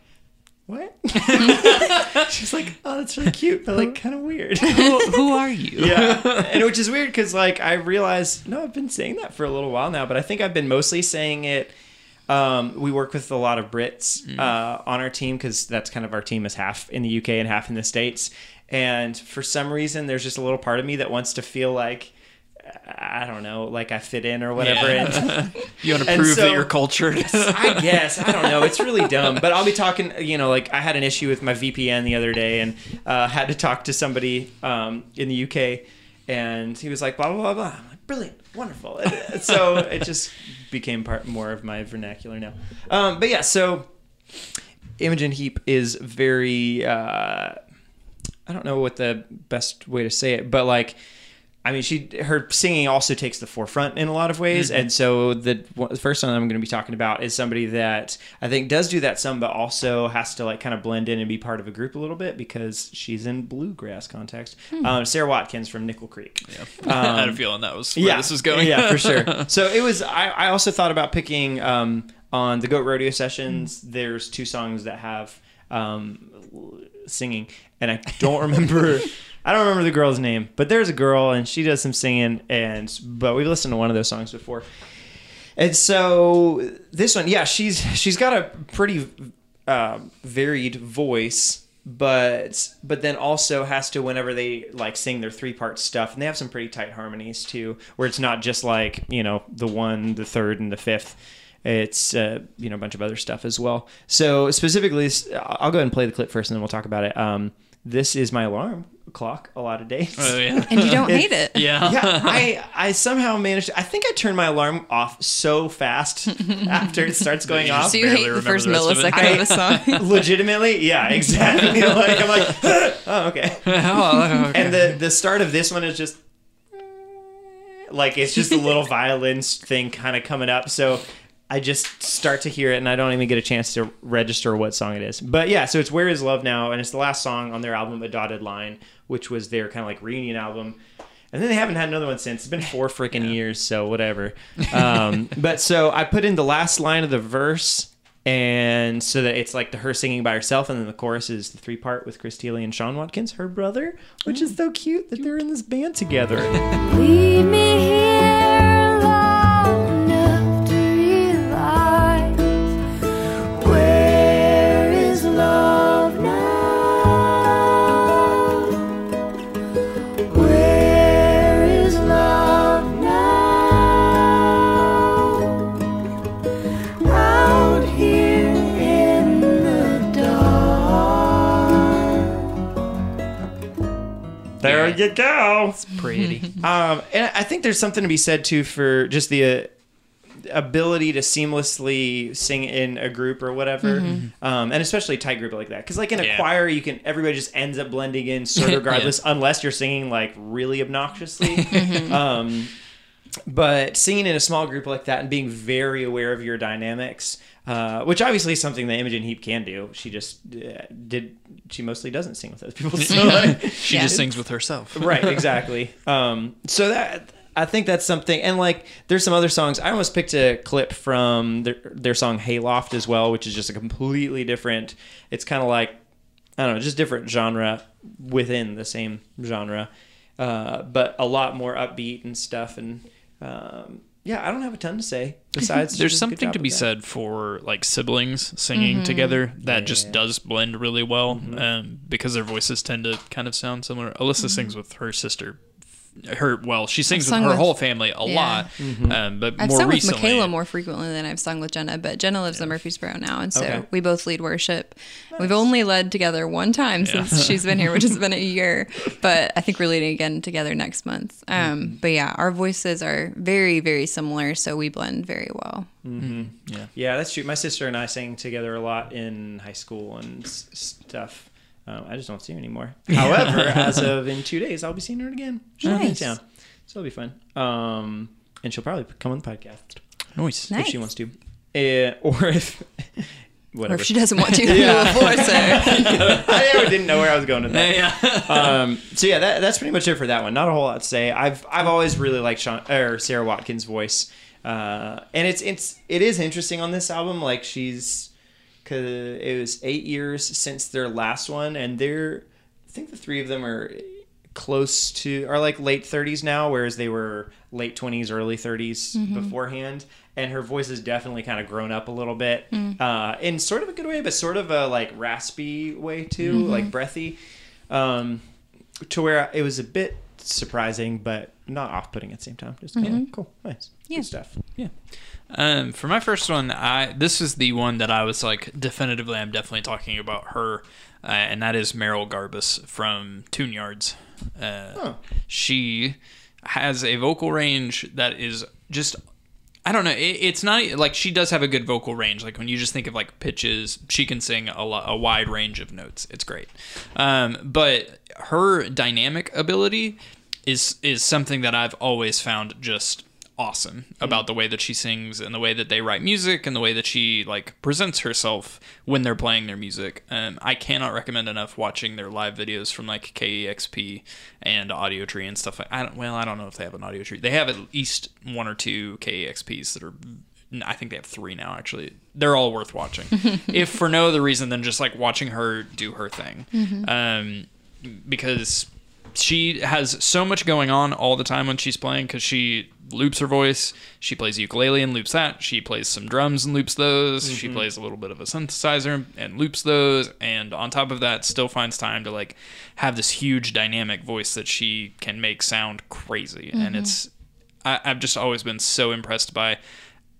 "What?" She's like, "Oh, that's really cute, but like kind of weird." who, who are you? yeah, and which is weird because like I realized no, I've been saying that for a little while now, but I think I've been mostly saying it. Um, we work with a lot of Brits uh, on our team because that's kind of our team is half in the UK and half in the States, and for some reason, there's just a little part of me that wants to feel like. I don't know, like I fit in or whatever. Yeah. And You want to prove so- that you're cultured? I guess I don't know. It's really dumb, but I'll be talking. You know, like I had an issue with my VPN the other day, and uh, had to talk to somebody um, in the UK, and he was like, blah blah blah blah. I'm like, brilliant, wonderful. And so it just became part more of my vernacular now. Um, but yeah, so Imogen Heap is very. Uh, I don't know what the best way to say it, but like. I mean, she her singing also takes the forefront in a lot of ways, and so the, the first one I'm going to be talking about is somebody that I think does do that some, but also has to like kind of blend in and be part of a group a little bit because she's in bluegrass context. Um, Sara Watkins from Nickel Creek. Yeah, I had a feeling that was where this was going. Yeah, for sure. So it was. I, I also thought about picking um, on the Goat Rodeo sessions. There's two songs that have um, singing, and I don't remember. I don't remember the girl's name, but there's a girl, and she does some singing. And but we've listened to one of those songs before. And so this one, yeah, she's she's got a pretty uh, varied voice, but but then also has to whenever they like sing their three part stuff, and they have some pretty tight harmonies too, where it's not just like you know the one, the third, and the fifth. It's uh, you know a bunch of other stuff as well. So specifically, I'll go ahead and play the clip first, and then we'll talk about it. Um, this is my alarm clock a lot of days. Oh yeah. And you don't hate it. Yeah. yeah, I I somehow managed. I think I turned my alarm off so fast after it starts going off. just So you barely hate the first the rest of millisecond of, a song. Legitimately, yeah, exactly. like I'm like, oh okay. oh, okay. And the the start of this one is just like it's just a little violin thing kind of coming up. So I just start to hear it, and I don't even get a chance to register what song it is. But yeah, so it's "Where Is Love Now," and it's the last song on their album "A Dotted Line," which was their kind of like reunion album. And then they haven't had another one since. It's been four freaking years, so whatever. Um, but so I put in the last line of the verse, and so that it's like the her singing by herself, and then the chorus is the three part with Chris Thile and Sean Watkins, her brother, which is so cute that they're in this band together. Leave me here you go. It's pretty. Um, and I think there's something to be said too for just the uh, ability to seamlessly sing in a group or whatever, um, and especially a tight group like that. Because like in a Yeah. choir, you can everybody just ends up blending in sort of regardless, unless you're singing like really obnoxiously. um, but singing in a small group like that and being very aware of your dynamics. Uh, which obviously is something that Imogen Heap can do. She just uh, did. She mostly doesn't sing with other people. So like, She just sings with herself. right exactly um so that i think that's something and like there's some other songs i almost picked a clip from their, their song hayloft as well which is just a completely different it's kind of like i don't know just different genre within the same genre uh, but a lot more upbeat and stuff and um, yeah i don't have a ton to say besides There's something to be that. said for like siblings singing together that just does blend really well Mm-hmm. um, because their voices tend to kind of sound similar. Alyssa sings with her sister. Her well, she sings with her with- whole family a Yeah. lot, Mm-hmm. um, but I've more sung recently, with Michaela more frequently than I've sung with Jenna, but Jenna lives in Murfreesboro now, and so Okay. we both lead worship. We've only led together one time since she's been here, which has been a year, but I think we're leading again together next month. Mm-hmm. Um, but yeah, our voices are very, very similar, so we blend very well. Yeah, that's true. My sister and I sang together a lot in high school and s- stuff. Um, I just don't see her anymore. However, as of in two days, I'll be seeing her again. She'll be in Nice. town, so it'll be fun. Um, and she'll probably come on the podcast Nice. Nice. if she wants to, uh, or if Or whatever. if she doesn't want to, Yeah. force her. I never didn't know where I was going with that. Yeah. um, so yeah, that, that's pretty much it for that one. Not a whole lot to say. I've I've always really liked Sean or Sara Watkins' voice, uh, and it's it's it is interesting on this album. Like she's, cause it was eight years since their last one, and they're I think the three of them are close to are like late 30s now whereas they were late 20s early 30s beforehand. And her voice has definitely kind of grown up a little bit uh, in sort of a good way but sort of a like raspy way too like breathy. Um, to where it was a bit surprising but not off-putting at the same time just kind of like, cool nice Yeah. good stuff Yeah. Um, for my first one, I this is the one that I was like definitively. I'm definitely talking about her, uh, and that is Merrill Garbus from Tune Yards. Uh, Huh. She has a vocal range that is just. I don't know. It, it's not like she does have a good vocal range. Like when you just think of like pitches, she can sing a, a wide range of notes. It's great. Um, but her dynamic ability is is something that I've always found just awesome about the way that she sings and the way that they write music and the way that she like presents herself when they're playing their music. Um, I cannot recommend enough watching their live videos from like KEXP and Audiotree and stuff. Like, I don't. Well, I don't know if they have an Audiotree. They have at least one or two KEXPs that are. I think they have three now. Actually, they're all worth watching, if for no other reason than just like watching her do her thing. Um, because she has so much going on all the time when she's playing because she loops her voice. She plays ukulele and loops that. She plays some drums and loops those. She mm-hmm. plays a little bit of a synthesizer and loops those. And on top of that, still finds time to like have this huge dynamic voice that she can make sound crazy. And mm-hmm. it's I, I've just always been so impressed by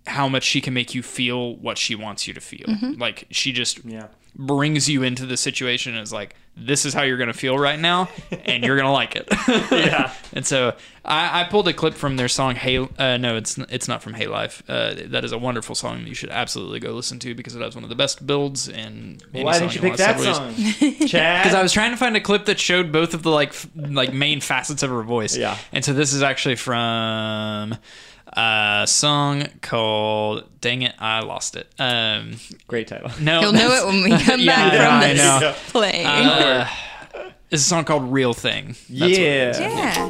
how much she can make you feel what she wants you to feel. Mm-hmm. Like she just Yeah. Brings you into the situation and is like, this is how you're gonna feel right now, and you're gonna like it. Yeah. and so I, I pulled a clip from their song "Hey." Uh, no, it's it's not from "Hey Life." Uh, that is a wonderful song that you should absolutely go listen to because it has one of the best builds and. Why didn't you pick that song? Chad? Because I was trying to find a clip that showed both of the like f- like main facets of her voice. Yeah. And so this is actually from a song called "Dang It, I Lost It." Um, Great title. no, You'll know it when we come Yeah, back yeah, from I this know. playing. Uh, it's a song called "Real Thing." That's yeah. yeah.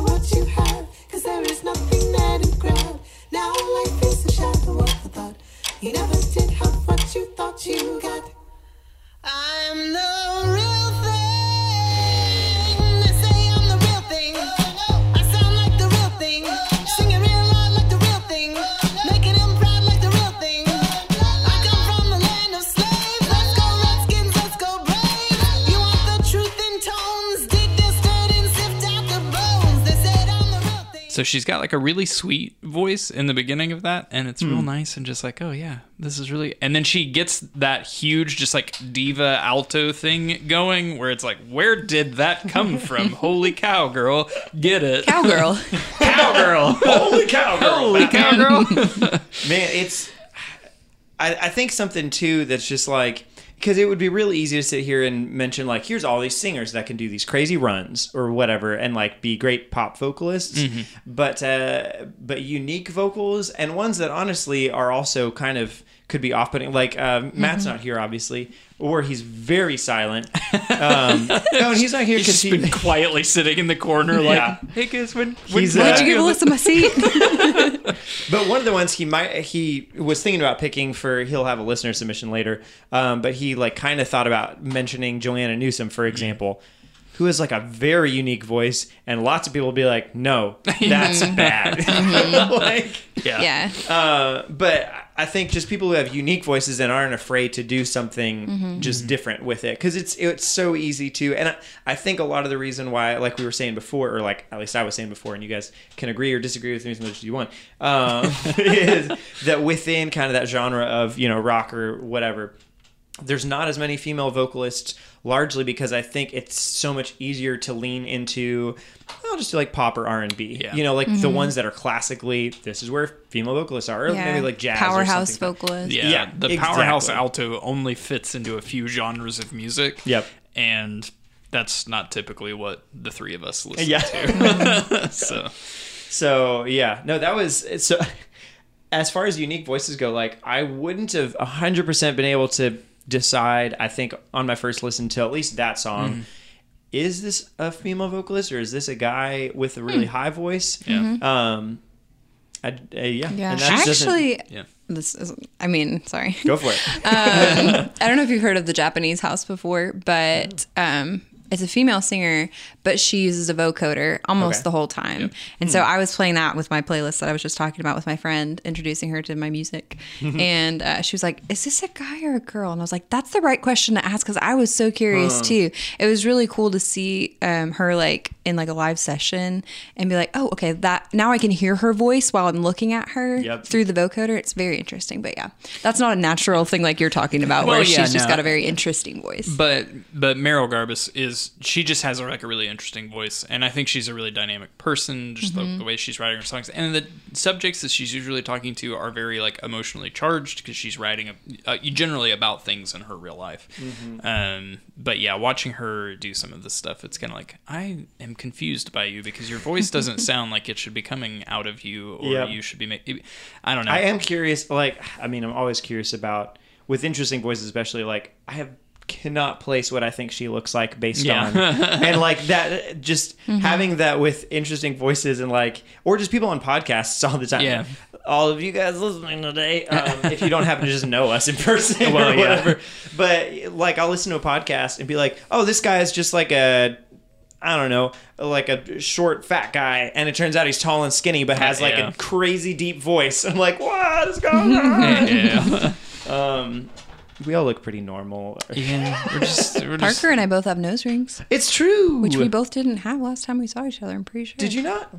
what you have, 'cause there is nothing that is grab. Now life is a shadow of the thought. You never did have what you thought you got. I'm the real So she's got like a really sweet voice in the beginning of that, and it's Hmm. real nice and just like, oh yeah, this is really. And then she gets that huge, just like diva alto thing going, where it's like, where did that come from? Holy cow, girl, get it, Cowgirl. cowgirl, Holy cowgirl, holy cowgirl. Man, it's. I, I think something too that's just like because it would be really easy to sit here and mention like here's all these singers that can do these crazy runs or whatever and like be great pop vocalists, but uh, but unique vocals and ones that honestly are also kind of could be off-putting. Like uh, Matt's not here obviously, or he's very silent. Um, no, and he's not here He's because just he. been quietly sitting in the corner, like, Yeah. hey guys, when, when He's, Why'd uh, you give Alyssa my seat? But one of the ones he might he was thinking about picking for he'll have a listener submission later. Um, but he like kind of thought about mentioning Joanna Newsom for example, who has like a very unique voice, and lots of people will be like, "No, that's bad." like, yeah, yeah. uh, but I think just people who have unique voices and aren't afraid to do something just different with it because it's it's so easy to. And I, I think a lot of the reason why, like we were saying before, or like at least I was saying before, and you guys can agree or disagree with me as much as you want, um, is that within kind of that genre of you know rock or whatever, there's not as many female vocalists largely because I think it's so much easier to lean into I'll just do like pop or R and B. Yeah. You know, like the ones that are classically this is where female vocalists are, or Mm-hmm. yeah. maybe like jazz Powerhouse or something. vocalist. Yeah, Yeah, the powerhouse alto only fits into a few genres of music. Yep. and that's not typically what the three of us listen Yeah. to. so So yeah, no, that was so. As far as unique voices go, like I wouldn't have hundred percent been able to decide. I think on my first listen to at least that song. Mm-hmm. Is this a female vocalist or is this a guy with a really high voice? yeah, Um, I, uh, yeah, Yeah. and that doesn't- Actually, yeah. this is, I mean, sorry. go for it. I don't know if you've heard of the Japanese house before, but um, it's a female singer, but she uses a vocoder almost Okay. the whole time. And so I was playing that with my playlist that I was just talking about with my friend, introducing her to my music. and uh, she was like, Is this a guy or a girl? And I was like, That's the right question to ask because I was so curious too. It was really cool to see um, her like in like a live session and be like, Oh, okay, that now I can hear her voice while I'm looking at her Yep. through the vocoder. It's very interesting. But yeah, that's not a natural thing like you're talking about Well, where yeah, she's just got a very interesting voice. But but Merrill Garbus is she just has like a really interesting voice, and I think she's a really dynamic person. Just Mm-hmm. the, the way she's writing her songs, and the subjects that she's usually talking to are very like emotionally charged because she's writing a, uh, generally about things in her real life. Mm-hmm. Um, but yeah, watching her do some of this stuff, it's kind of like I am confused by you because your voice doesn't sound like it should be coming out of you, or Yep. you should be making. I don't know. I am curious. Like, I mean, I'm always curious about with interesting voices, especially. Like, I have cannot place what I think she looks like based Yeah. on, and like that. Just having that with interesting voices and like, or just people on podcasts all the time. Yeah. All of you guys listening today, um, if you don't happen to just know us in person Well, or yeah. whatever, but like I'll listen to a podcast and be like, oh, this guy is just like a I don't know, like a short fat guy, and it turns out he's tall and skinny, but has like Yeah. a crazy deep voice. I'm like, what is going on? yeah. um, we all look pretty normal. yeah. We're just, we're just Parker and I both have nose rings, It's true. which we both didn't have last time we saw each other. I'm pretty sure. Did you not?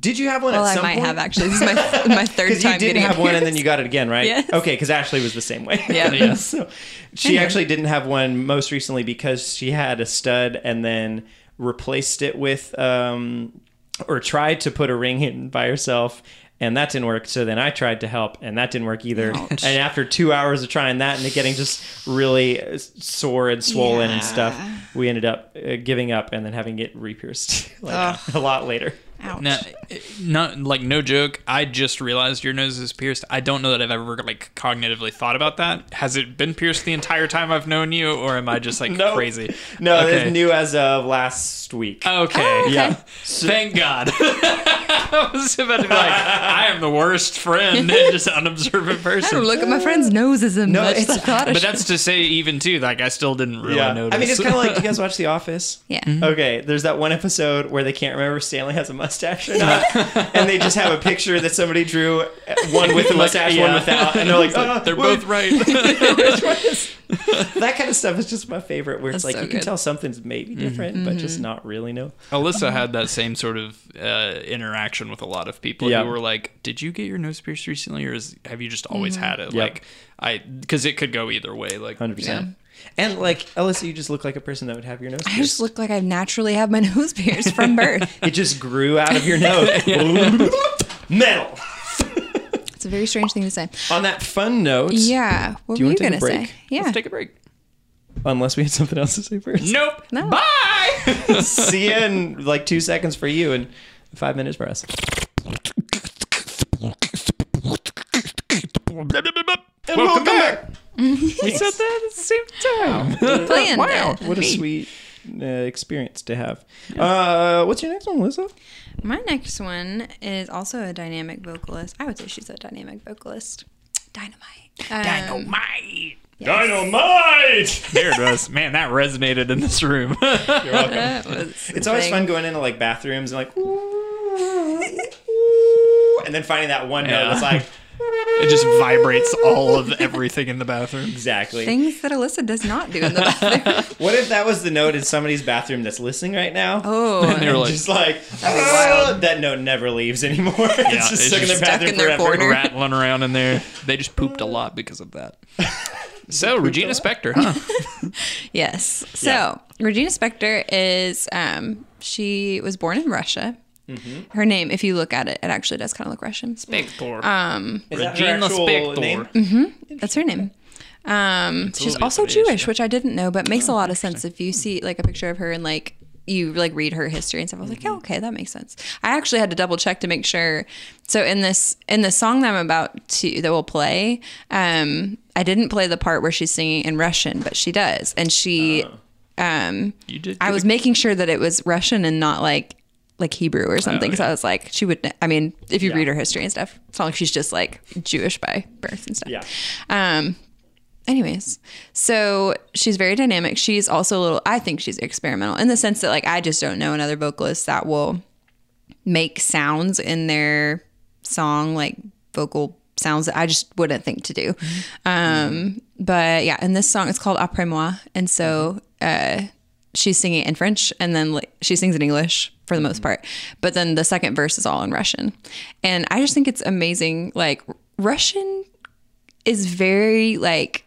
Did you have one Well, at I might point? have actually. This is my my third Because you time didn't have one and then you got it again, right? Yes. Okay, because Ashley was the same way. Yeah. Yeah. so she actually didn't have one most recently because she had a stud and then replaced it with um or tried to put a ring in by herself and that didn't work. So then i tried to help and that didn't work either. Ouch. and after two hours of trying that and it getting just really uh, sore and swollen and stuff we ended up uh, giving up and then having it re-pierced like a lot later Ouch. Now, eh, not like no joke. I just realized your nose is pierced. I don't know that I've ever like cognitively thought about that. Has it been pierced the entire time I've known you, or am I just like No. crazy? no Okay. it's new as of last week oh, Okay. Oh, okay. yeah Thank God. I was about to be like, I am the worst friend and just unobservant person. I person. don't look at my friend's noses and No, much it's- thought but that's to say, even too, like I still didn't really yeah. notice. I mean, it's kind of like, you guys watch The Office? yeah. Mm-hmm. Okay, there's that one episode where they can't remember Stanley has a mustache or not, and they just have a picture that somebody drew, uh, one with the mustache, one yeah. without, and they're like, oh, they're what- both right. is-" that kind of stuff is just my favorite, where it's like so you can tell something's maybe different, but just not really know. Alyssa had that same sort of uh, interaction with a lot of people Yeah. who were like, "Did you get your nose pierced recently, or is, have you just always had it?" Yep. Like, I because it could go either way. Like, Hundred percent. And like Alyssa, you just look like a person that would have your nose. I pierced. just look like I naturally have my nose pierced from birth. It just grew out of your nose. Metal. It's a very strange thing to say. On that fun note, Yeah. What Do you were you wanna take a gonna break? say? Yeah. let's take a break. unless we had something else to say first. Nope. No. Bye. See you in like two seconds for you and five minutes for us. Welcome back. We said that at the same time. Playing Wow. that. What a sweet uh, experience to have. Uh, what's your next one, Lisa? My next one is also a dynamic vocalist. I would say she's a dynamic vocalist. Dynamite. Um, Dynamite. Dynamite! There it was. Man, that resonated in this room. that was the It's always fun going into like bathrooms and like, ooh, ooh, and then finding that one note Yeah. that's like, it just vibrates all of everything in the bathroom. exactly. Things that Alyssa does not do in the bathroom. What if that was the note in somebody's bathroom that's listening right now? Oh, And they were like, just like That'd "Ah," that note never leaves anymore. it's just it's stuck in their stuck bathroom in their forever. corner. rattling around in there. They just pooped a lot because of that. So Regina Spektor, huh? yes. So Yeah. Regina Spektor is um, she was born in Russia. Mm-hmm. Her name, if you look at it, it actually does kind of look Russian. Spektor. Um, Is that her Regina actual Spektor. name? That's her name. Um, she's Soviet also Federation. Jewish, which I didn't know, but makes a lot of sense if you see like a picture of her and like you like read her history and stuff. I was like, oh, okay, that makes sense. I actually had to double check to make sure. So in this in the song that I'm about to that we'll play, um, I didn't play the part where she's singing in Russian, but she does, and she. Um, You did. I was a- making sure that it was Russian and not like like Hebrew or something. Because yeah. I was like, she would. I mean, if you read her history and stuff, it's not like she's just like Jewish by birth and stuff. Yeah. Um. Anyways, so she's very dynamic. She's also a little. I think she's experimental in the sense that like I just don't know another vocalist that will make sounds in their song like vocal sounds that I just wouldn't think to do. Um, but yeah, and this song is called Après moi, and so uh, she's singing in French, and then like, she sings in English for the most part. But then the second verse is all in Russian, and I just think it's amazing. Like Russian is very like.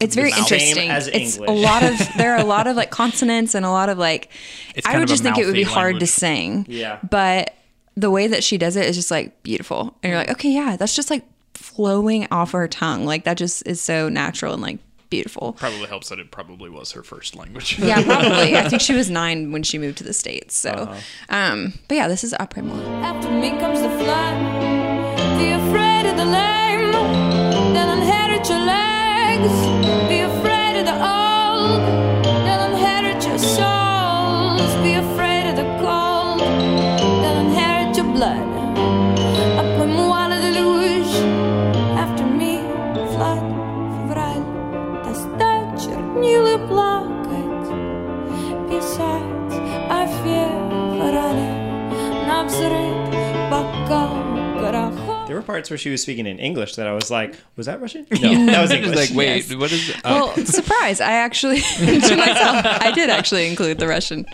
It's very interesting. it's a lot of there are a lot of like consonants and a lot of like. It's I would just think it would be mouthy hard to sing. Yeah. But the way that she does it is just like beautiful. And you're like, okay, yeah, that's just like flowing off of her tongue. Like that just is so natural and like beautiful. Probably helps that it probably was her first language. Yeah, probably. I think she was nine when she moved to the States. So, Uh-huh. um, but yeah, this is Après moi. After me comes the flood. Be afraid of the lame, they'll inherit your legs. Be afraid of the old, they'll inherit your souls. Be afraid of the cold, they'll inherit your blood. Нилы плакать, писать о феврале на взрыв бокал. There were parts where she was speaking in English that I was like, was that Russian? No, that was English. like, wait, Yes. what is it? Well, surprise! I actually to myself, I did actually include the Russian.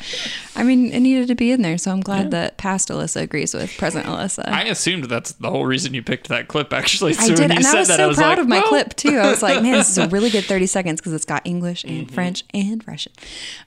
I mean, it needed to be in there, so I'm glad that past Alyssa agrees with present Alyssa. I assumed that's the whole reason you picked that clip. Actually, so I when did, you and said I was that, so I was proud like, of my well, clip too. I was like, man, this is a really good 30 seconds because it's got English and Mm-hmm. French and Russian.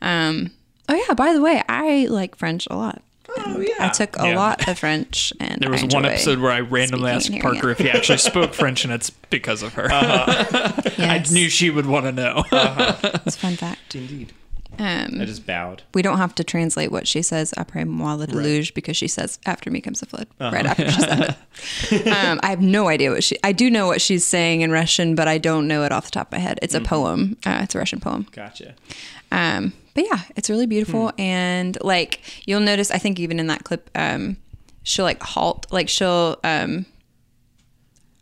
Um, oh yeah, by the way, I like French a lot. Oh yeah. I took a Yeah. lot of French, and There was I one episode where I randomly asked Parker it. if he actually spoke French, and it's because of her. I Yes, knew she would want to know. it's a fun fact. Indeed. Um, I just bowed. we don't have to translate what she says après moi le deluge because she says after me comes the flood Uh-huh. right after she said it. um, I have no idea what she. I do know what she's saying in Russian, but I don't know it off the top of my head. Mm-hmm. It's a poem. Uh, it's a Russian poem. Gotcha. Um, but yeah, it's really beautiful, Hmm. and like you'll notice, I think even in that clip, um, she'll like halt, like she'll um,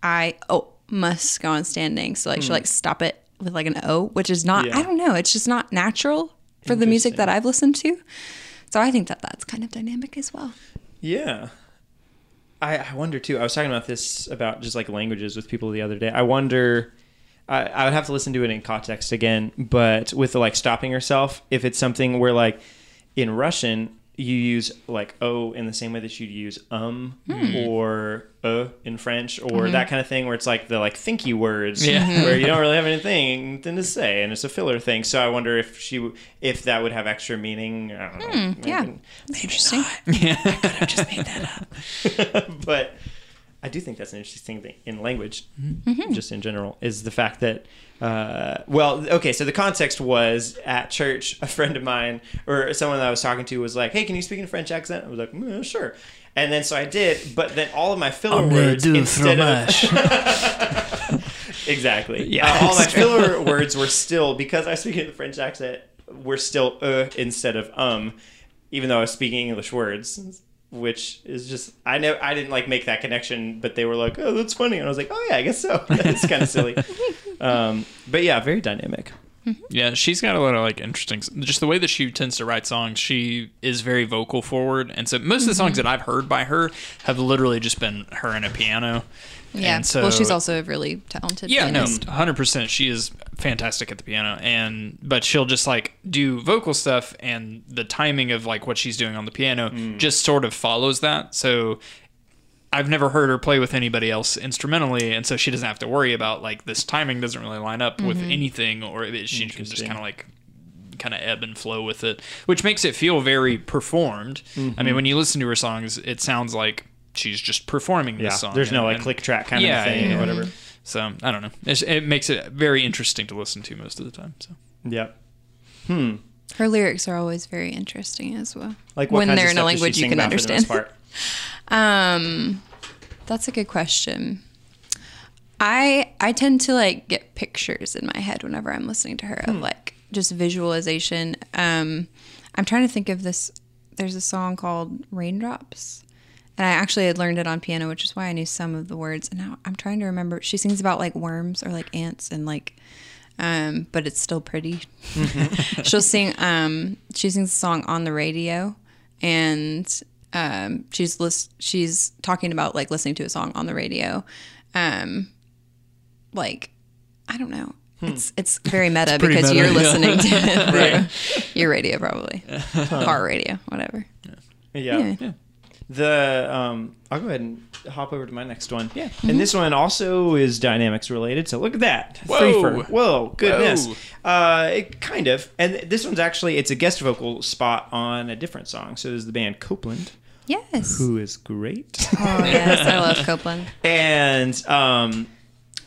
I oh must go on standing, so like she'll like stop it with like an O, which is not. Hmm. Yeah. I don't know. It's just not natural for the music that I've listened to. So I think that that's kind of dynamic as well. Yeah. I, I wonder too. I was talking about this about just like languages with people the other day. I wonder. I, I would have to listen to it in context again, but with the like stopping yourself, if it's something where like in Russian you use like oh in the same way that you'd use um or uh in French or that kind of thing, where it's like the like thinky words Yeah. where you don't really have anything to say and it's a filler thing. So I wonder if she if that would have extra meaning. I don't know. Yeah, Maybe- interesting. but I do think that's an interesting thing in language, Mm-hmm. just in general, is the fact that, uh, well, okay, so the context was at church, a friend of mine or someone that I was talking to was like, hey, can you speak in a French accent? I was like, mm, sure. And then so I did, but then all of my filler words instead of exactly, Yeah. uh, all my filler words were still because I speak in the French accent were still uh instead of um, even though I was speaking English words, which is just I know I didn't like make that connection, but they were like, oh, that's funny, and I was like, oh yeah, I guess so. it's kind of silly, um, but yeah, very dynamic. Yeah, she's got a lot of like interesting, just the way that she tends to write songs. She is very vocal forward, and so most of the Mm-hmm. songs that I've heard by her have literally just been her and a piano. Yeah. And so, well, she's also a really talented. yeah, no, hundred percent. She is fantastic at the piano, and but she'll just like do vocal stuff, and the timing of like what she's doing on the piano mm. just sort of follows that. So I've never heard her play with anybody else instrumentally, and so she doesn't have to worry about like this timing doesn't really line up with mm-hmm. anything, or it, she can just kind of like kind of ebb and flow with it, which makes it feel very performed. I mean, mm-hmm. when you listen to her songs, it sounds like she's just performing this Yeah, song. there's no like and- click track kind Yeah, of thing yeah, or whatever. So I don't know. It's, it makes it very interesting to listen to most of the time. So Yep. Her lyrics are always very interesting as well. Like what when kinds they're in a stuff does she language you can about for the understand. Um, that's a good question. I I tend to like get pictures in my head whenever I'm listening to her Hmm. of like just visualization. Um, I'm trying to think of this. There's a song called Raindrops, and I actually had learned it on piano, which is why I knew some of the words. And now I'm trying to remember. She sings about like worms or like ants and like. Um, but it's still pretty. She'll sing. Um, she sings a song on the radio, and um, she's list, she's talking about like listening to a song on the radio. Um, like I don't know. It's it's very meta pretty because meta, you're yeah. listening to it through your radio probably car radio whatever. Yeah. Yeah. The um, I'll go ahead and hop over to my next one. Yeah. And this one also is dynamics related. So look at that. Whoa. Threefer. Whoa, goodness. Whoa. Uh, it kind of. And this one's actually it's a guest vocal spot on a different song. So there's the band Copeland, Yes. who is great. Oh yes, I love Copeland. and um,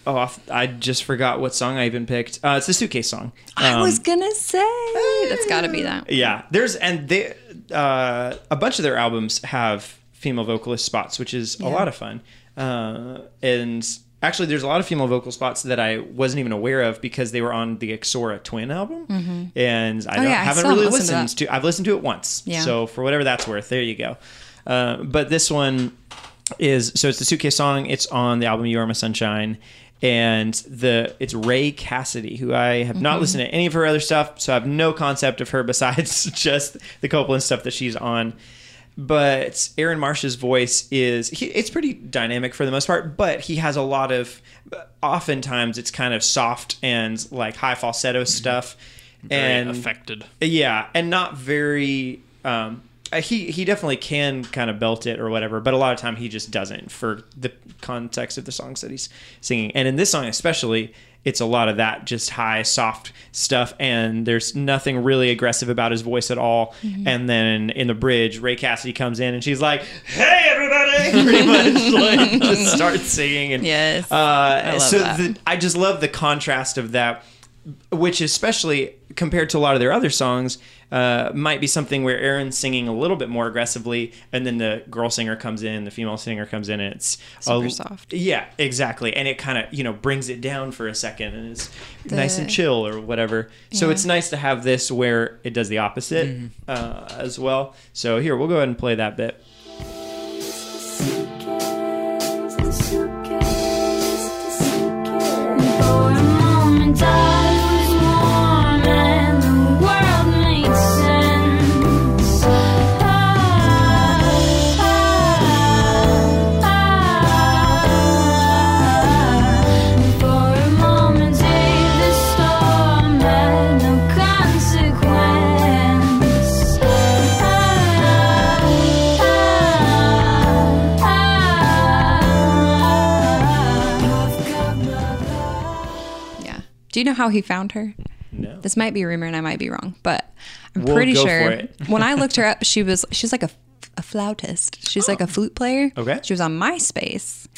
oh, I f- I just forgot what song I even picked. Uh, it's the suitcase song. I Um, was gonna say that's got to be that. Yeah, there's and they uh, a bunch of their albums have female vocalist spots, which is a lot of fun. Uh, and actually, there's a lot of female vocal spots that I wasn't even aware of because they were on the Ixora Twin album, and I Oh, don't, yeah, I haven't really listened to to. I've listened to it once, Yeah. so for whatever that's worth, there you go. Uh, but this one is so it's the suitcase song. It's on the album "You Are My Sunshine." And the it's Ray Cassidy, who I have not listened to any of her other stuff, so I have no concept of her besides just the Copeland stuff that she's on. but Aaron Marsh's voice is he, it's pretty dynamic for the most part, but he has a lot of oftentimes it's kind of soft and like high falsetto stuff Very and affected. yeah, and not very. Um, he he definitely can kind of belt it or whatever, but a lot of time he just doesn't for the context of the songs that he's singing. And in this song especially, it's a lot of that just high soft stuff, and there's nothing really aggressive about his voice at all. And then in the bridge, Ray Cassidy comes in and she's like, "Hey everybody!" pretty much like just starts singing and Yes. uh, love so the, I just love the contrast of that, which especially compared to a lot of their other songs, uh, might be something where Aaron's singing a little bit more aggressively, and then the girl singer comes in, the female singer comes in, and it's Super a- soft. Yeah, exactly, and it kind of you know brings it down for a second, and it's The- nice and chill or whatever. So Yeah. it's nice to have this where it does the opposite uh, as well. So here we'll go ahead and play that bit. For Do you know how he found her? No. This might be a rumor and I might be wrong, but I'm We'll pretty go sure for it. when I looked her up, she was she's like a, a flautist. She's like a oh. flute player. Okay. She was on MySpace.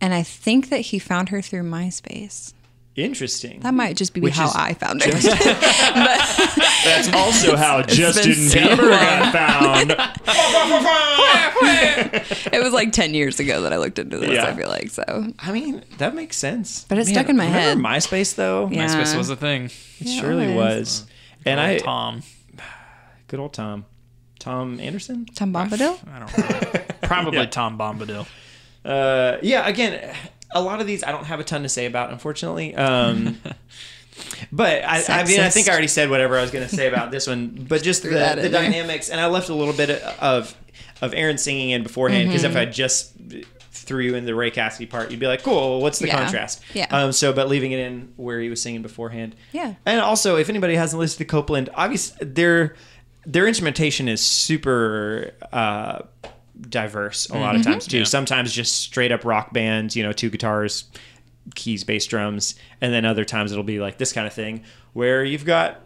And I think that he found her through MySpace. Interesting. That might just be Which how is I found her. That's also how Justin so Bieber long. got found. it was like 10 years ago that I looked into this, Yeah. I feel like. So, I mean, that makes sense. But it stuck in my head. MySpace though, Yeah. MySpace was a thing. it Yeah, it surely was. was. And I, Tom. good old Tom, Tom Anderson. Tom Bombadil? I don't know. Probably Yeah. Tom Bombadil. Uh, yeah. Again, a lot of these I don't have a ton to say about, unfortunately. Um, but I, I mean, I think I already said whatever I was going to say about this one. But just the, the dynamics, and I left a little bit of of Aaron singing in beforehand because Mm-hmm. if I just threw you in the Ray Cassidy part, you'd be like, "Cool, what's the Yeah. contrast?" Yeah. Um. So, but leaving it in where he was singing beforehand. Yeah. And also, if anybody hasn't listened to Copeland, obviously their their instrumentation is super uh, diverse a lot of times too. Yeah. Sometimes just straight up rock bands, you know, two guitars, keys, bass, drums, and then other times it'll be like this kind of thing where you've got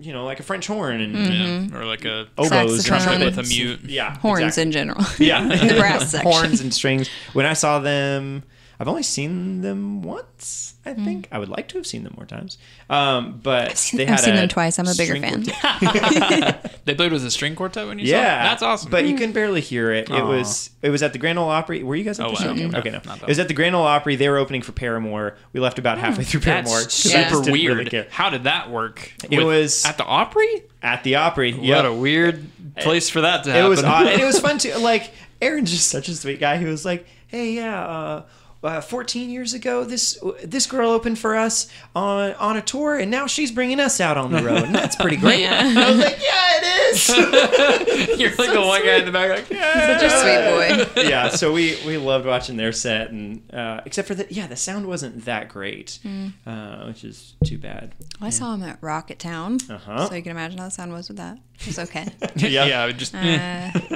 you know like a French horn and Yeah. Or like a oboes and Mm-hmm. Saxophone. with a mute. Yeah, Horns exactly. in general. Yeah, the brass section. horns and strings. When I saw them, I've only seen them once. I think I would like to have seen them more times. Um, but they I've seen them twice. I'm a bigger fan. They played with a string quartet when you saw Yeah. That's awesome. But you can barely hear it. It Aw. was it was at the Grand Ole Opry. Were you guys at Oh, the wow. show? Mm-mm. Okay, no. Not It was at the Grand Ole Opry. They were opening for Paramore. We left about halfway through Paramore. That's 'cause I just super didn't really weird. How did that work? It With- was- at the Opry. At the Opry. What Yep. a weird place for that to happen. it happen. was odd, and it was fun too. Like Aaron's just such a sweet guy. He was like, "Hey, yeah, uh, uh, 14 years ago, this this girl opened for us on on a tour, and now she's bringing us out on the road, and that's pretty great." I was like, "Yeah, it is." You're like the one guy in the back, like, yeah. Such a sweet boy. yeah, so we we loved watching their set, and uh, except for that, yeah, the sound wasn't that great, Mm. uh, which is too bad. Well, I saw him at Rocketown. Uh-huh. So you can imagine how the sound was with that. It was okay. Yeah. yeah, it just Uh,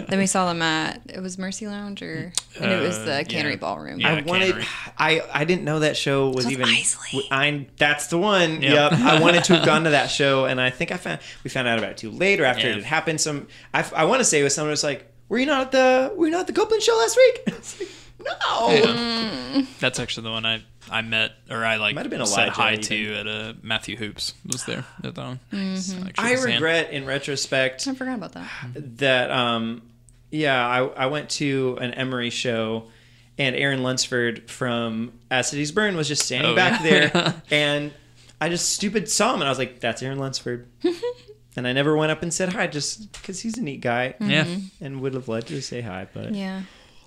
then we saw them at it was Mercy Lounge or and it was Uh, the Cannery yeah. Ballroom. Yeah. I wanted. Cannery. I I didn't know that show was So even. Eisley. I that's the one. Yep. Yep. I wanted to have gone to that show, and I think I found we found out about it too late or after Yeah. it had happened. Some I, I want to say it was someone who was like, "Were you not at the Were you not at the Copeland show last week?" It's like, no. Yeah. That's actually the one I I met or I like Might have been said Elijah hi even. to at uh, Matthew Hoopes was there at that one. Mm-hmm. I regret in retrospect I forgot about that. that um yeah I, I went to an Emery show and Aaron Lunsford from As Cities Burn was just standing Oh, back yeah. there and I just stupid saw him and I was like that's Aaron Lunsford and I never went up and said hi just because he's a neat guy Yeah. and would have loved to say hi but Yeah.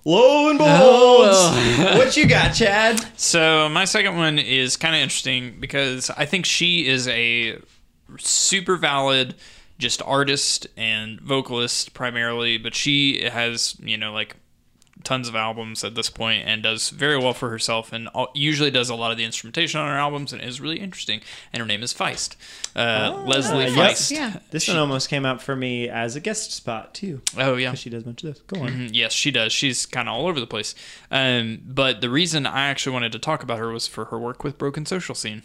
Lo and behold. What you got Chad? So my second one is kind of interesting because I think she is a super valid just artist and vocalist primarily, but she has you know like tons of albums at this point and does very well for herself and usually does a lot of the instrumentation on her albums and is really interesting. And her name is Feist, uh, Leslie yep. Feist. Yeah. This She- one almost came out for me as a guest spot too. Oh yeah, She does much of this. Go on. Mhm, Yes, she does. She's kind of all over the place. Um, but the reason I actually wanted to talk about her was for her work with Broken Social Scene.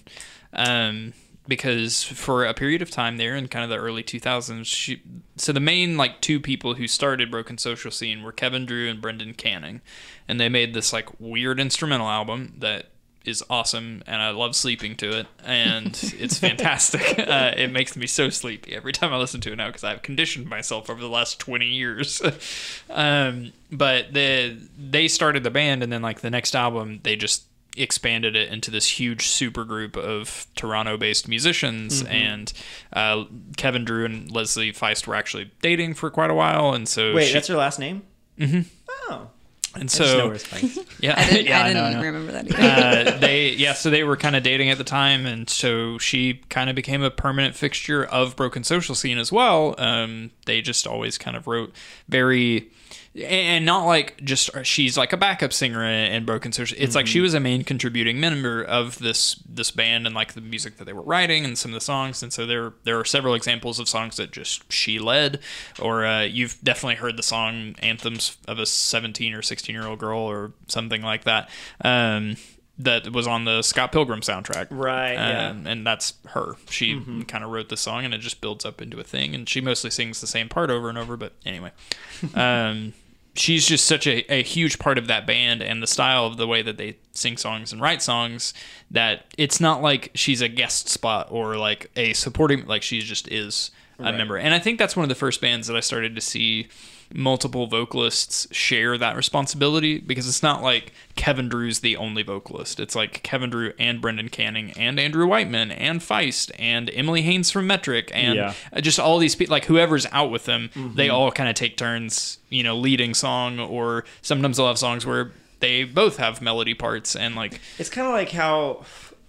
Um, because for a period of time there in kind of the early 2000s, she so the main like two people who started Broken Social Scene were Kevin Drew and Brendan Canning, and they made this like weird instrumental album that is awesome and I love sleeping to it and it's fantastic. Uh, it makes me so sleepy every time I listen to it now because I've conditioned myself over the last 20 years. um, but the they started the band and then like the next album they just expanded it into this huge super group of Toronto-based musicians and uh, Kevin Drew and Leslie Feist were actually dating for quite a while and so Wait, she- that's her last name. Mm-hmm. Oh, and I just know so where it's Feist. yeah I didn't, yeah, I didn't I know remember that either. uh, they yeah so they were kind of dating at the time and so she kind of became a permanent fixture of broken social scene as well um, they just always kind of wrote very and not like just she's like a backup singer in broken social it's like she was a main contributing member of this this band and like the music that they were writing and some of the songs and so there there are several examples of songs that just she led or uh, you've definitely heard the song anthems of a 17 or 16 year old girl or something like that um, that was on the Scott Pilgrim soundtrack. Right, yeah. Um, and that's her. She Mm-hmm. kind of wrote the song and it just builds up into a thing. And she mostly sings the same part over and over. But anyway, um, she's just such a, a huge part of that band and the style of the way that they sing songs and write songs that it's not like she's a guest spot or like a supporting, like she just is a member. And I think that's one of the first bands that I started to see multiple vocalists share that responsibility because it's not like Kevin Drew's the only vocalist. It's like Kevin Drew and Brendan Canning and Andrew Whiteman and Feist and Emily Haines from Metric and Yeah. just all these people like whoever's out with them, Mm-hmm. they all kind of take turns, you know, leading song or sometimes they'll have songs where they both have melody parts and like It's kind of like how,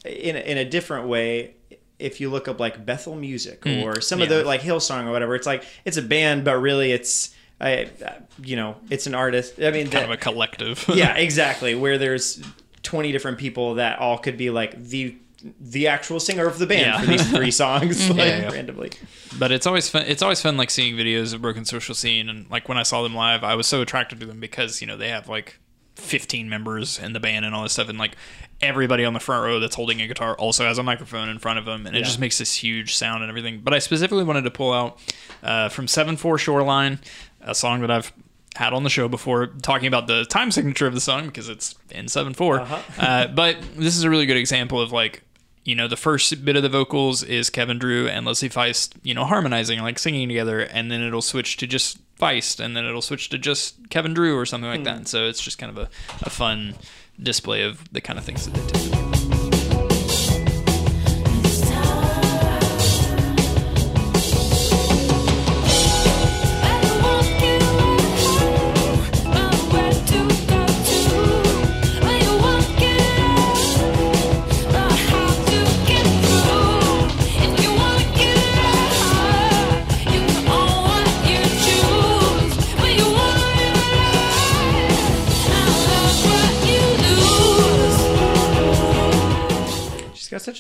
in a, in a different way, if you look up like Bethel Music mm, or some of the like Hillsong or whatever, it's like it's a band, but really it's, I, you know, it's an artist. I mean, kind that- of a collective. yeah, exactly. Where there's twenty different people that all could be like the the actual singer of the band Yeah. for these three songs, like Yeah, yeah. randomly. but it's always fun it's always fun like seeing videos of broken social scene and like when i saw them live i was so attracted to them because you know they have like 15 members in the band and all this stuff and like everybody on the front row that's holding a guitar also has a microphone in front of them and it Yeah. just makes this huge sound and everything but i specifically wanted to pull out uh, from 7-4 shoreline a song that i've had on the show before talking about the time signature of the song because it's in 7-4 Uh-huh. uh, but this is a really good example of like you know, the first bit of the vocals is Kevin Drew and Leslie Feist, you know, harmonizing, like singing together, and then it'll switch to just Feist, and then it'll switch to just Kevin Drew or something like Hmm. that. So it's just kind of a, a fun display of the kind of things that they do.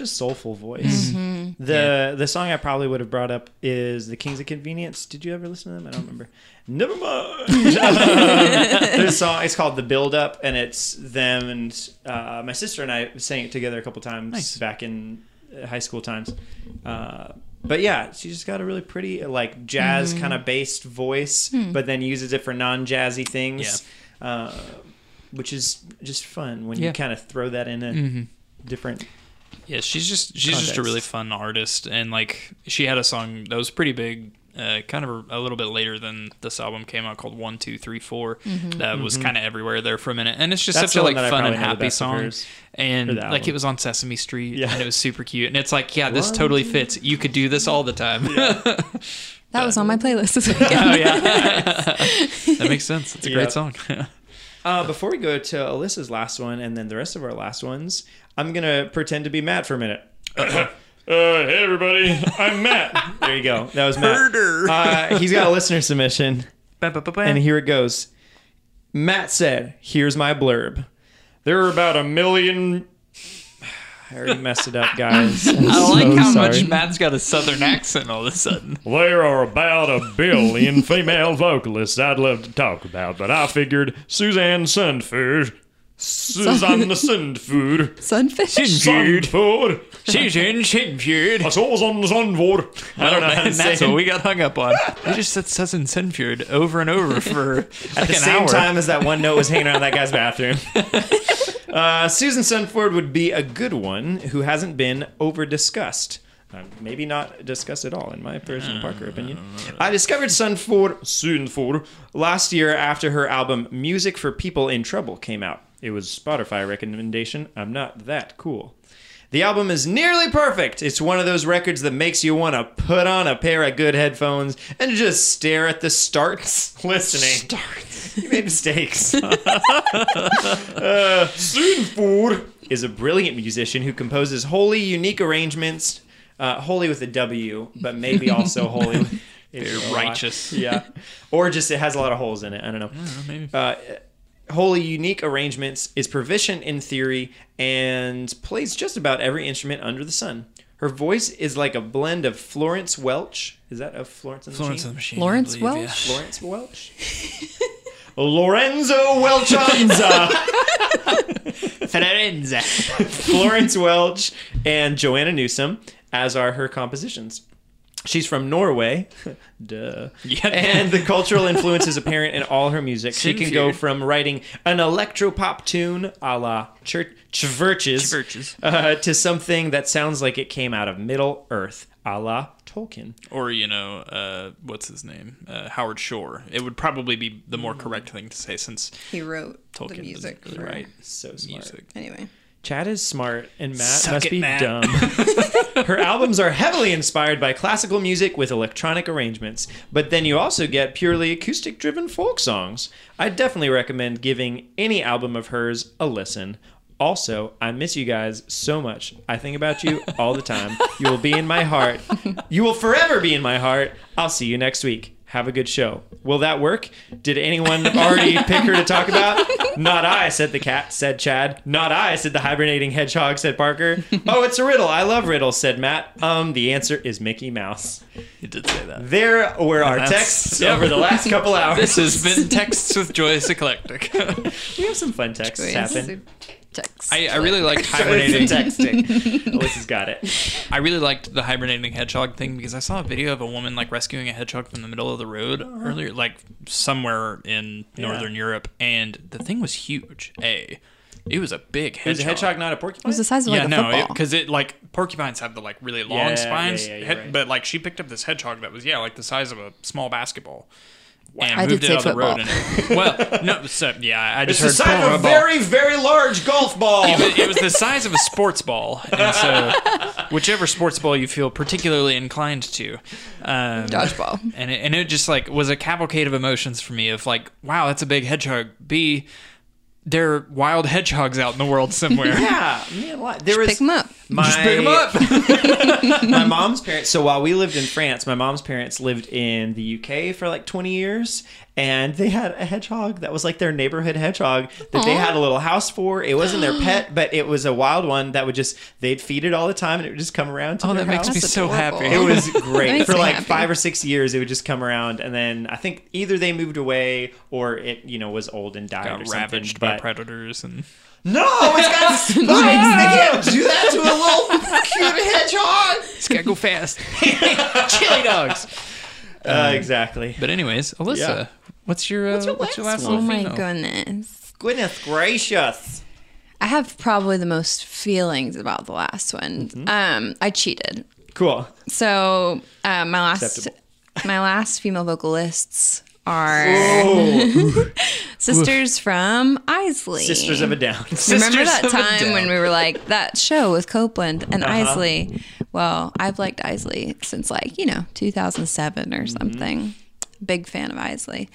A soulful voice. The the song I probably would have brought up is The Kings of Convenience. Did you ever listen to them? I don't remember. Never mind. this song it's called The Build Up and it's them and uh, my sister and I sang it together a couple times Nice. back in uh, high school times. Uh, but yeah, she just got a really pretty like jazz kind of based voice, but then uses it for non jazzy things. Uh, which is just fun when Yeah. you kind of throw that in a different Yeah, she's just she's just a really fun artist, and like she had a song that was pretty big, uh, kind of a, a little bit later than this album came out, called One Two Three Four. That was kind of everywhere there for a minute, and it's just Mm-hmm. That's such a like one that I fun and probably know the happy song. hers, And like album. it was on Sesame Street, Yeah. and it was super cute, and it's like, yeah, this One, totally fits. You could do this all the time. That was on my playlist this weekend. oh yeah, that makes sense. It's a Yeah. great song. Uh, before we go to Alyssa's last one and then the rest of our last ones, I'm gonna pretend to be Matt for a minute. Uh, hey everybody, I'm Matt. there you go. That was Matt. Murder. Uh, he's got a listener submission, and here it goes. Matt said, "Here's my blurb. There are about a million. I already messed it up, guys. I'm I like so how sorry. much Matt's got a southern accent all of a sudden. There are about a billion female vocalists I'd love to talk about, but I figured Suzanne Sundford. Suzanne Sundford. Sunfish. Sundford. She's in Sinfjord. I saw on the I don't know how and that's say what we got hung up on. We just said Susan Sinfjord over and over for At like the an same hour. time as that one note was hanging around that guy's bathroom. uh, Susan Sunford would be a good one who hasn't been over discussed. Uh, maybe not discussed at all, in my personal Parker opinion. I discovered Sunford, Sunford last year after her album Music for People in Trouble came out. It was Spotify recommendation. I'm not that cool. The album is nearly perfect. It's one of those records that makes you want to put on a pair of good headphones and just stare at the starts listening. Starts. You made mistakes. uh, is a brilliant musician who composes wholly unique arrangements, uh, wholly with a W, but maybe also wholly with Very righteous. Yeah. Or just it has a lot of holes in it. I don't know. maybe. Uh, wholly unique arrangements, is proficient in theory, and plays just about every instrument under the sun. Her voice is like a blend of Florence Welch. Is that a Florence and the Florence Machine? and the Machine. Lawrence I believe, yeah. Welch? Florence Welch? Lorenzo Welchanza. Firenze. Florence Welch and Joanna Newsom, as are her compositions. She's from Norway, duh. Yeah. And the cultural influence is apparent in all her music. She can go from writing an electropop tune a la Church Chvrches, Chvrches. uh, to something that sounds like it came out of Middle Earth, a la Tolkien. Or, you know, uh, what's his name? Uh, Howard Shore. It would probably be the more correct thing to say since He wrote Tolkien the music doesn't really for write So smart. music. Anyway, Chad is smart and Matt Suck must it, be Matt. dumb. Her albums are heavily inspired by classical music with electronic arrangements, but then you also get purely acoustic driven folk songs. I definitely recommend giving any album of hers a listen. Also, I miss you guys so much. I think about you all the time. You will be in my heart. You will forever be in my heart. I'll see you next week. Have a good show. Will that work? Did anyone already pick her to talk about? Not I, said the cat, said Chad. Not I, said the hibernating hedgehog, said Parker. Oh, it's a riddle. I love riddles, said Matt. Um, the answer is Mickey Mouse. You did say that. There were our texts yeah. over the last couple hours. This has been Texts with Joyous Eclectic. we have some fun texts happen. Text. I, I really liked hibernating. texting. Alyssa's got it. I really liked the hibernating hedgehog thing because I saw a video of a woman like rescuing a hedgehog from the middle of the road earlier, like somewhere in northern Europe, and the thing was huge. A, it was a big hedgehog. Is a hedgehog not a it porcupine? was the size of like yeah, a no, football. because it, like porcupines have the like really long Yeah, yeah, spines, yeah, you're head- right. but like she picked up this hedgehog that was yeah like the size of a small basketball. And I moved did it say out the road. And it, well, no, so, yeah, I just it's just the size of a ball. very, very large golf ball. It was, it was the size of a sports ball, and so whichever sports ball you feel particularly inclined to, um, Dodgeball. and it, and it just like was a cavalcade of emotions for me of like, wow, that's a big hedgehog. B, there are wild hedgehogs out in the world somewhere. yeah, man, what? There was Pick them up. my, Just pick 'em up. my mom's parents. So while we lived in France, my mom's parents lived in the UK for like 20 years, and they had a hedgehog that was like their neighborhood hedgehog that they had a little house for. It wasn't their pet, but it was a wild one that would just they'd feed it all the time, and it would just come around to Oh, their that makes me That's so adorable. happy. It was great for like happy. five or six years. It would just come around, and then I think either they moved away or it, you know, was old and died or got something. ravaged by But predators and no, it's got spikes. they can't do that to a little cute hedgehog. it's gotta go fast. Chili dogs. Uh, exactly. But anyways, Alyssa, Yeah. What's your uh, what's your, last Oh my female? goodness. Goodness gracious. I have probably the most feelings about the last one. Mm-hmm. Um, I cheated. Cool. So uh, my last Acceptable. my last female vocalists are sisters from Eisley. Sisters of a Down. Remember Sisters that time when we were like that show with Copeland and Uh-huh. Eisley? Well, I've liked Eisley since like you know 2007 Mm-hmm. or something. Big fan of Eisley.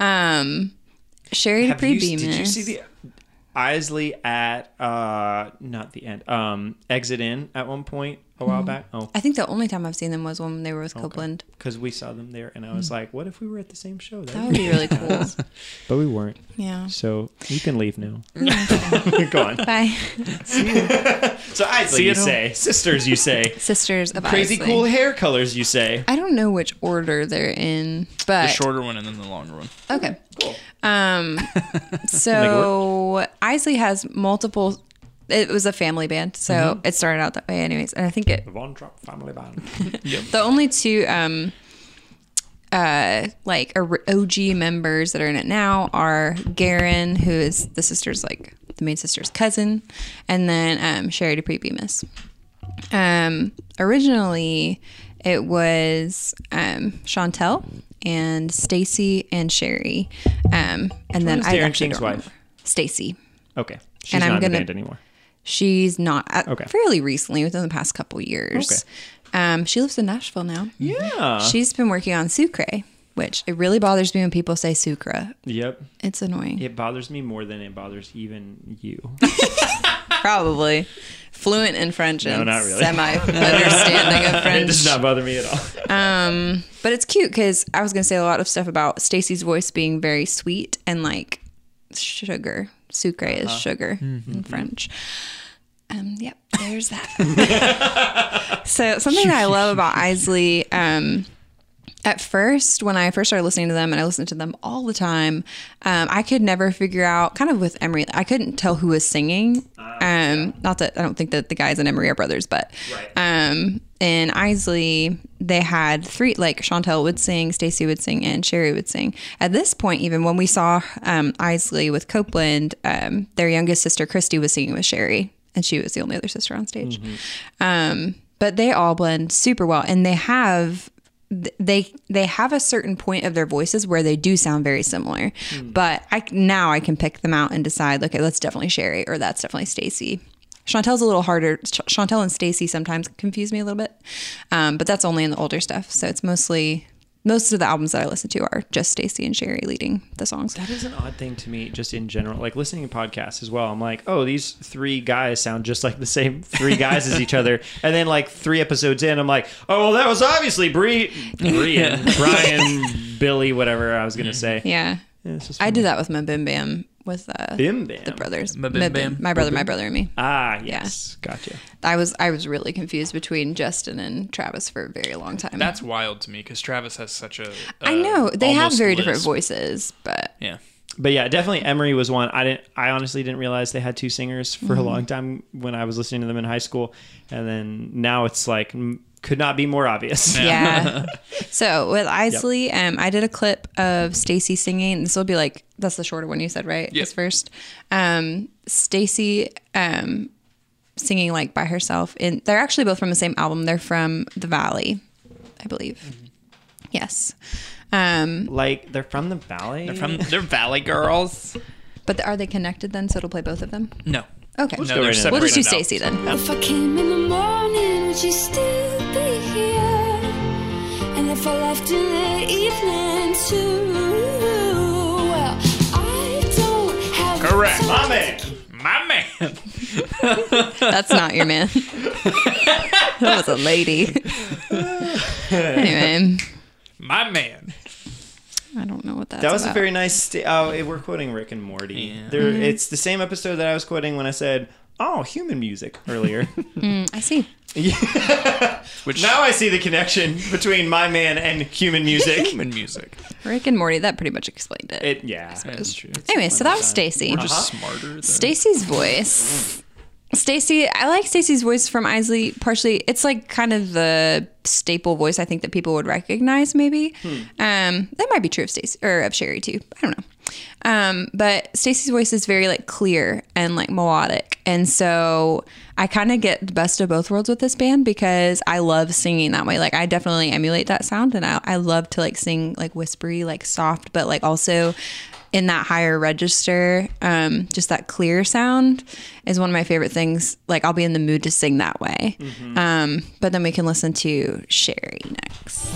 Um, Sherri Have Dupree you, did you see the Eisley at uh not the end um exit in at one point a while back? Oh, I think the only time I've seen them was when they were with Copeland. because we saw them there, and I was like, "What if we were at the same show?" Mm. That would be really cool. But we weren't. Yeah. So you can leave now. Go on. Bye. So Eisley, See you you at home. say. Sisters, you say. Sisters of Crazy Eisley. cool hair colors, you say. I don't know which order they're in, but The shorter one and then the longer one. Okay. Cool. Um, so Eisley has multiple. It was a family band, so Mm-hmm. it started out that way, anyways. And I think it the Von Trapp family band. the only two um, uh, like OG members that are in it now are Garron, who is the sister's like the main sister's cousin, and then um, Sherri Dupree Bemis. Um, originally, it was um, Chauntelle and Stacy and Sherri, um, and then I Darren actually King's don't wife? Stacy. Okay. She's And I'm not in the gonna- band anymore. She's not uh, Okay. fairly recently, within the past couple years. Um, she lives in Nashville now. Yeah. She's been working on Sucre, which it really bothers me when people say Sucre. Yep. It's annoying. It bothers me more than it bothers even you. Probably fluent in French No, and not really. semi understanding of French. it does not bother me at all. But it's cute because I was gonna say a lot of stuff about Stacy's voice being very sweet and like sugar. Sucre is Uh-huh. sugar Mm-hmm. in French. Um, yep, there's that. so something that I love about Eisley, um, at first when I first started listening to them and I listened to them all the time, um, I could never figure out kind of with Emery, I couldn't tell who was singing. Um, not that I don't think that the guys in Emery are brothers, but um, in Eisley they had three like Chauntelle would sing, Stacy would sing, and Sherri would sing. At this point, even when we saw um, Eisley with Copeland, um, their youngest sister Christy was singing with Sherri, and she was the only other sister on stage. Um, but they all blend super well, and they have they they have a certain point of their voices where they do sound very similar. But I now I can pick them out and decide, okay, that's definitely Sherri or that's definitely Stacy. Chauntelle's a little harder. Ch- Chauntelle and Stacy sometimes confuse me a little bit, um, but that's only in the older stuff. So it's mostly most of the albums that I listen to are just Stacy and Sherri leading the songs. That is an odd thing to me, just in general. Like listening to podcasts as well. I'm like, oh, these three guys sound just like the same three guys as each other. And then like three episodes in, I'm like, oh, well, that was obviously Bree, Brian, Brian, Billy, whatever I was gonna say. Yeah, Yeah, just I did that with my Bim Bam with uh, Bim Bam. the brothers. Ma Bim Ma Bam. My brother, my brother, and me. Ah, yes, gotcha. I was I was really confused between Justin and Travis for a very long time. That's wild to me because Travis has such a. I uh, know they have almost very different voices, but Yeah. But yeah, definitely Emery was one. I didn't. I honestly didn't realize they had two singers for a long time when I was listening to them in high school, and then now it's like could not be more obvious. yeah. so with Eisley, um, I did a clip of Stacy singing. This will be like that's the shorter one you said, right? Yep. This first, um, Stacy, um, singing like by herself, and they're actually both from the same album. They're from the Valley, I believe. Mm-hmm. Yes. Um, Like they're from the valley. They're from they're Valley Girls. but are they connected then? So it'll play both of them. No. Okay. Let's No, go they're right in. We'll just do separated. Stacy then. If I came in the morning, would you still be here? And if I left in the evening too? Well, I don't have Correct. My man. My man. That's not your man. that was a lady. anyway, My man. I don't know what that's That was about. a very nice. Sta- oh, we're quoting Rick and Morty. Yeah. There, Mm-hmm. it's the same episode that I was quoting when I said, "Oh, human music" earlier. Mm, I see. Which now I see the connection between my man and human music. human music. Rick and Morty. That pretty much explained it. It, yeah. That's true. anyway, so that was Stacy. We're just uh-huh. smarter. Stacy's voice. Mm. Stacy, I like Stacy's voice from Eisley. Partially, it's like kind of the staple voice I think that people would recognize. Maybe um, that might be true of Stacy or of Sherri too. I don't know. Um, but Stacy's voice is very like clear and like melodic, and so I kind of get the best of both worlds with this band because I love singing that way. Like I definitely emulate that sound, and I, I love to like sing like whispery, like soft, but like also in that higher register, um, just that clear sound is one of my favorite things. Like I'll be in the mood to sing that way. Um, but then we can listen to Sherri next.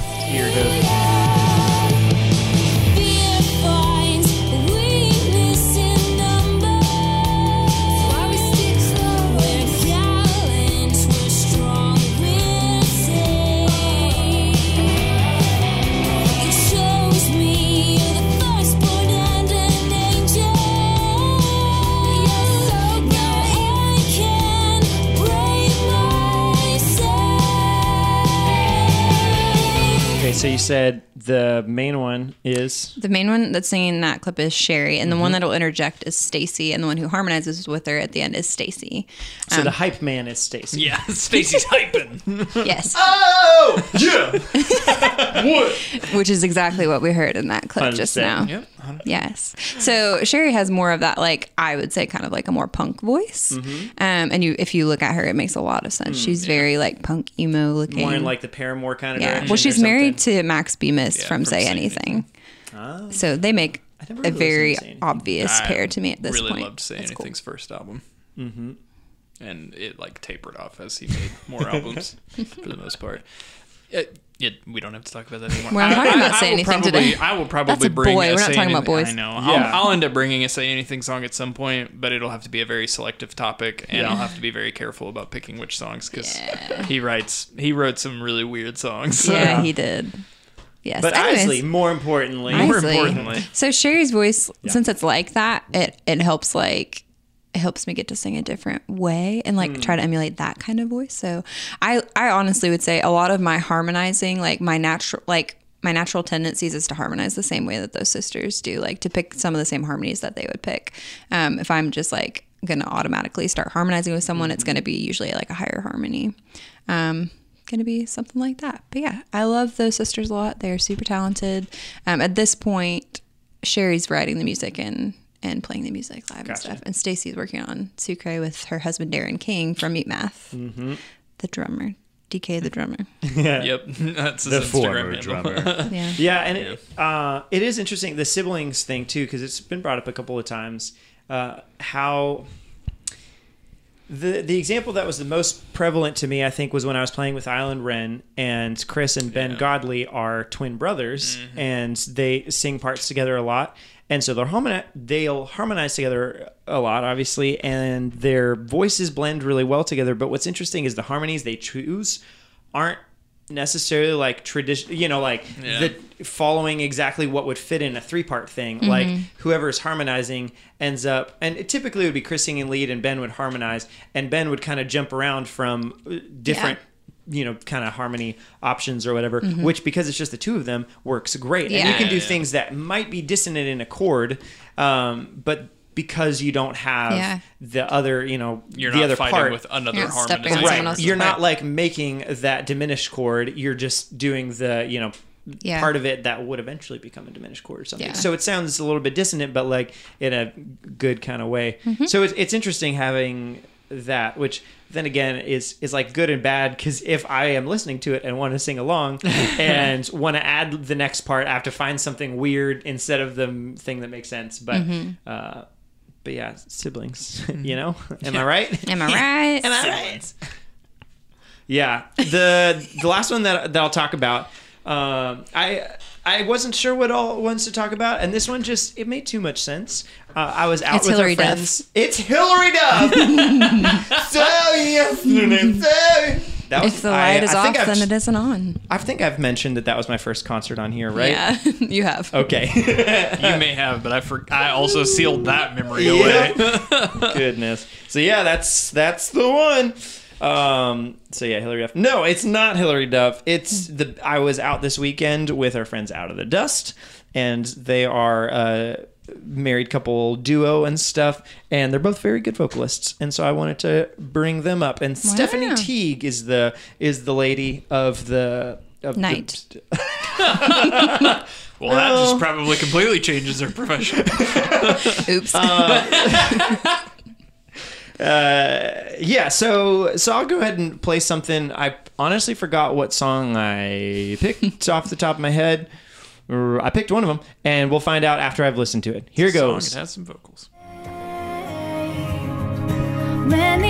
So He said, the main one is The main one that's singing that clip is Sherri, and the Mm-hmm. one that'll interject is Stacy, and the one who harmonizes with her at the end is Stacy. so the hype man is Stacy. Yeah, Stacy's hyping. Yes, Oh yeah. what? which is exactly what we heard in that clip just 100%. now. Yep. Yes. So Sherri has more of that, like I would say, kind of like a more punk voice. Mm-hmm. Um, and you, if you look at her, it makes a lot of sense. She's very like punk emo looking. Mm, More in like the Paramore kind of yeah. Well, she's married something. to Max Bemis Yeah, from, from Say Say Anything. So they make never a very listened to Say Anything. obvious I pair to me at this really point. loved Say That's cool. Anything's first album. Mm-hmm. And it like tapered off as he made more albums for the most part. It, it, we don't have to talk about that anymore. We're not talking about Say will Anything probably, today. I will probably That's a bring boy. a We're not Say talking about boys. I know. Yeah. I'll, I'll end up bringing a Say Anything song at some point, but it'll have to be a very selective topic, and I'll have to be very careful about picking which songs because he writes he wrote some really weird songs. Yeah, he did. Yes. But Anyways, honestly, more importantly, More importantly. so Sherri's voice, since it's like that, it it helps like it helps me get to sing a different way and like try to emulate that kind of voice. So I I honestly would say a lot of my harmonizing, like my natural like my natural tendencies is to harmonize the same way that those sisters do, like to pick some of the same harmonies that they would pick. Um, if I'm just like gonna automatically start harmonizing with someone, it's gonna be usually like a higher harmony. Um, gonna be something like that. But yeah, I love those sisters a lot. They're super talented. Um, at this point, Sherri's writing the music and and playing the music live and stuff. And Stacy's working on Sucre with her husband Darren King from Mutemath, Mm-hmm. the drummer, DK the drummer. yeah. Yep, that's The Instagram former handle. drummer. Yeah. Yeah, and It, uh, it is interesting the siblings thing too because it's been brought up a couple of times. Uh, how the the example that was the most prevalent to me, I think, was when I was playing with Island Wren and Chris and Ben Godley are twin brothers, mm-hmm. and they sing parts together a lot. And so they're harmoni- they'll harmonize together a lot, obviously, and their voices blend really well together. But what's interesting is the harmonies they choose aren't necessarily like tradition you know like Yeah. the following exactly what would fit in a three part thing like whoever is harmonizing ends up and it typically would be chris singing lead and ben would harmonize and ben would kind of jump around from uh, different you know kind of harmony options or whatever which because it's just the two of them works great. And you can do Yeah, yeah. things that might be dissonant in a chord um, but because you don't have Yeah. the other you know You're the not other fighting part with another You're not stepping on harmonization. someone else's you're part. not like making that diminished chord you're just doing the you know Yeah. part of it that would eventually become a diminished chord or something Yeah. so it sounds a little bit dissonant but like in a good kind of way so it's, it's interesting having that which then again is is like good and bad because if i am listening to it and want to sing along and want to add the next part i have to find something weird instead of the thing that makes sense but uh but yeah siblings you know am i right Am I right? Am I right? Yeah. The the last one that that I'll talk about, um, I I wasn't sure what all ones to talk about, and this one just it made too much sense. Uh, I was out It's with Hillary our Duff. friends. It's Hillary Duff. so yesterday, so that was If the I- light is I off, I've, then it isn't on. I think I've mentioned that that was my first concert on here, right? Yeah, you have. Okay. You may have, but I for, I also sealed that memory away. Goodness. So yeah, that's that's the one. Um, so yeah, Hillary Duff. No, it's not Hillary Duff. It's the I was out this weekend with our friends Out of the Dust, and they are a married couple duo and stuff, and they're both very good vocalists. And so I wanted to bring them up. And Stephanie Teague is the is the lady of the of the- Night. Well, that just probably completely changes their profession. Oops. Uh, yeah, so so I'll go ahead and play something. I honestly forgot what song I picked off the top of my head. Or I picked one of them, and we'll find out after I've listened to it. Here Song, goes. It has some vocals. When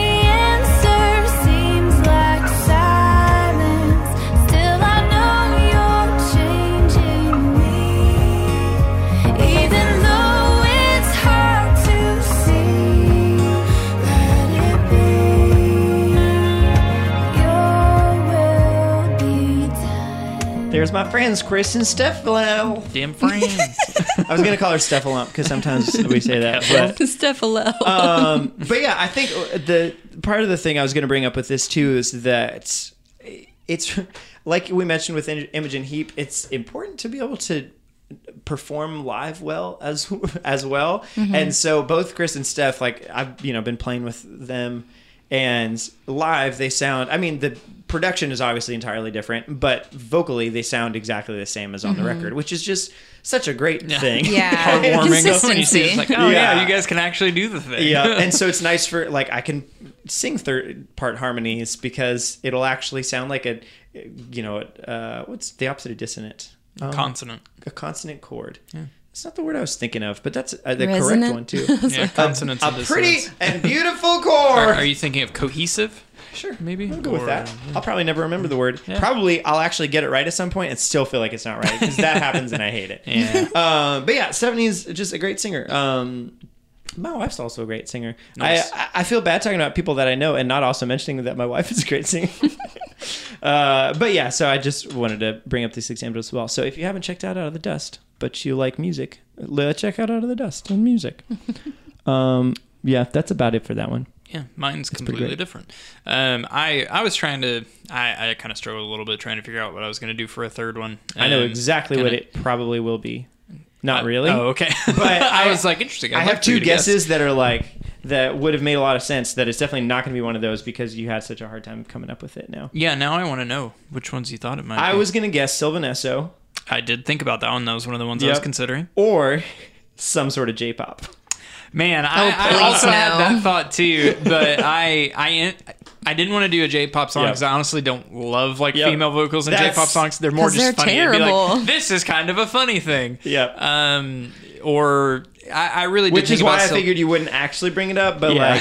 There's my friends Chris and Stefano. Damn friends. I was gonna call her Stefano because sometimes we say that. But Stefano. um, but yeah, I think the part of the thing I was going to bring up with this too is that it's like we mentioned with Imogen Heap, it's important to be able to perform live well as as well. And so both Chris and Steph, like I've you know been playing with them, and live they sound. I mean the production is obviously entirely different, but vocally they sound exactly the same as on the record, which is just such a great thing. Yeah. Heartwarming. Consistency. When you see it, it's like, oh yeah. Yeah. you guys can actually do the thing. yeah and so it's nice for like i can sing third part harmonies because it'll actually sound like a you know uh what's the opposite of dissonant Um, Consonant. a consonant chord It's not the word I was thinking of, but that's uh, the correct one too. Yeah, consonants a and pretty and beautiful chord. Are, are you thinking of cohesive? Sure, Maybe? I'll go with Or- that. I'll probably never remember the word. Yeah. Probably I'll actually get it right at some point and still feel like it's not right because that happens and I hate it. Yeah. Um, but yeah, Stephanie is just a great singer. Um, my wife's also a great singer. Nice. I, I I feel bad talking about people that I know and not also mentioning that my wife is a great singer. uh, but yeah, so I just wanted to bring up these examples as well. So if you haven't checked out Out of the Dust, but you like music, check out Out of the Dust and music. um, yeah, that's about it for that one. Yeah, mine's pretty completely different. Um, I I was trying to I, I kind of struggled a little bit trying to figure out what I was going to do for a third one. I know exactly what kinda- it probably will be. Not really. Oh, okay. But I, I- was like interesting. I'd I like have two to guess. guesses that are like that would have made a lot of sense. That it's definitely not going to be one of those because you had such a hard time coming up with it. Now, Yeah, now I want to know which ones you thought it might. Be. I be. was going to guess Sylvan Esso I did think about that one. That was one of the ones I was considering. or some sort of J-pop. Man, I, I please also had that thought too, but I I I didn't want to do a J-pop song Yep. because I honestly don't love like Yep. female vocals in That's- J-pop songs. They're more just they're funny. It'd be like, terrible. this is kind of a funny thing. Yep. Um, or I, I really did Which think is why I Syl- figured you wouldn't actually bring it up, but Yeah.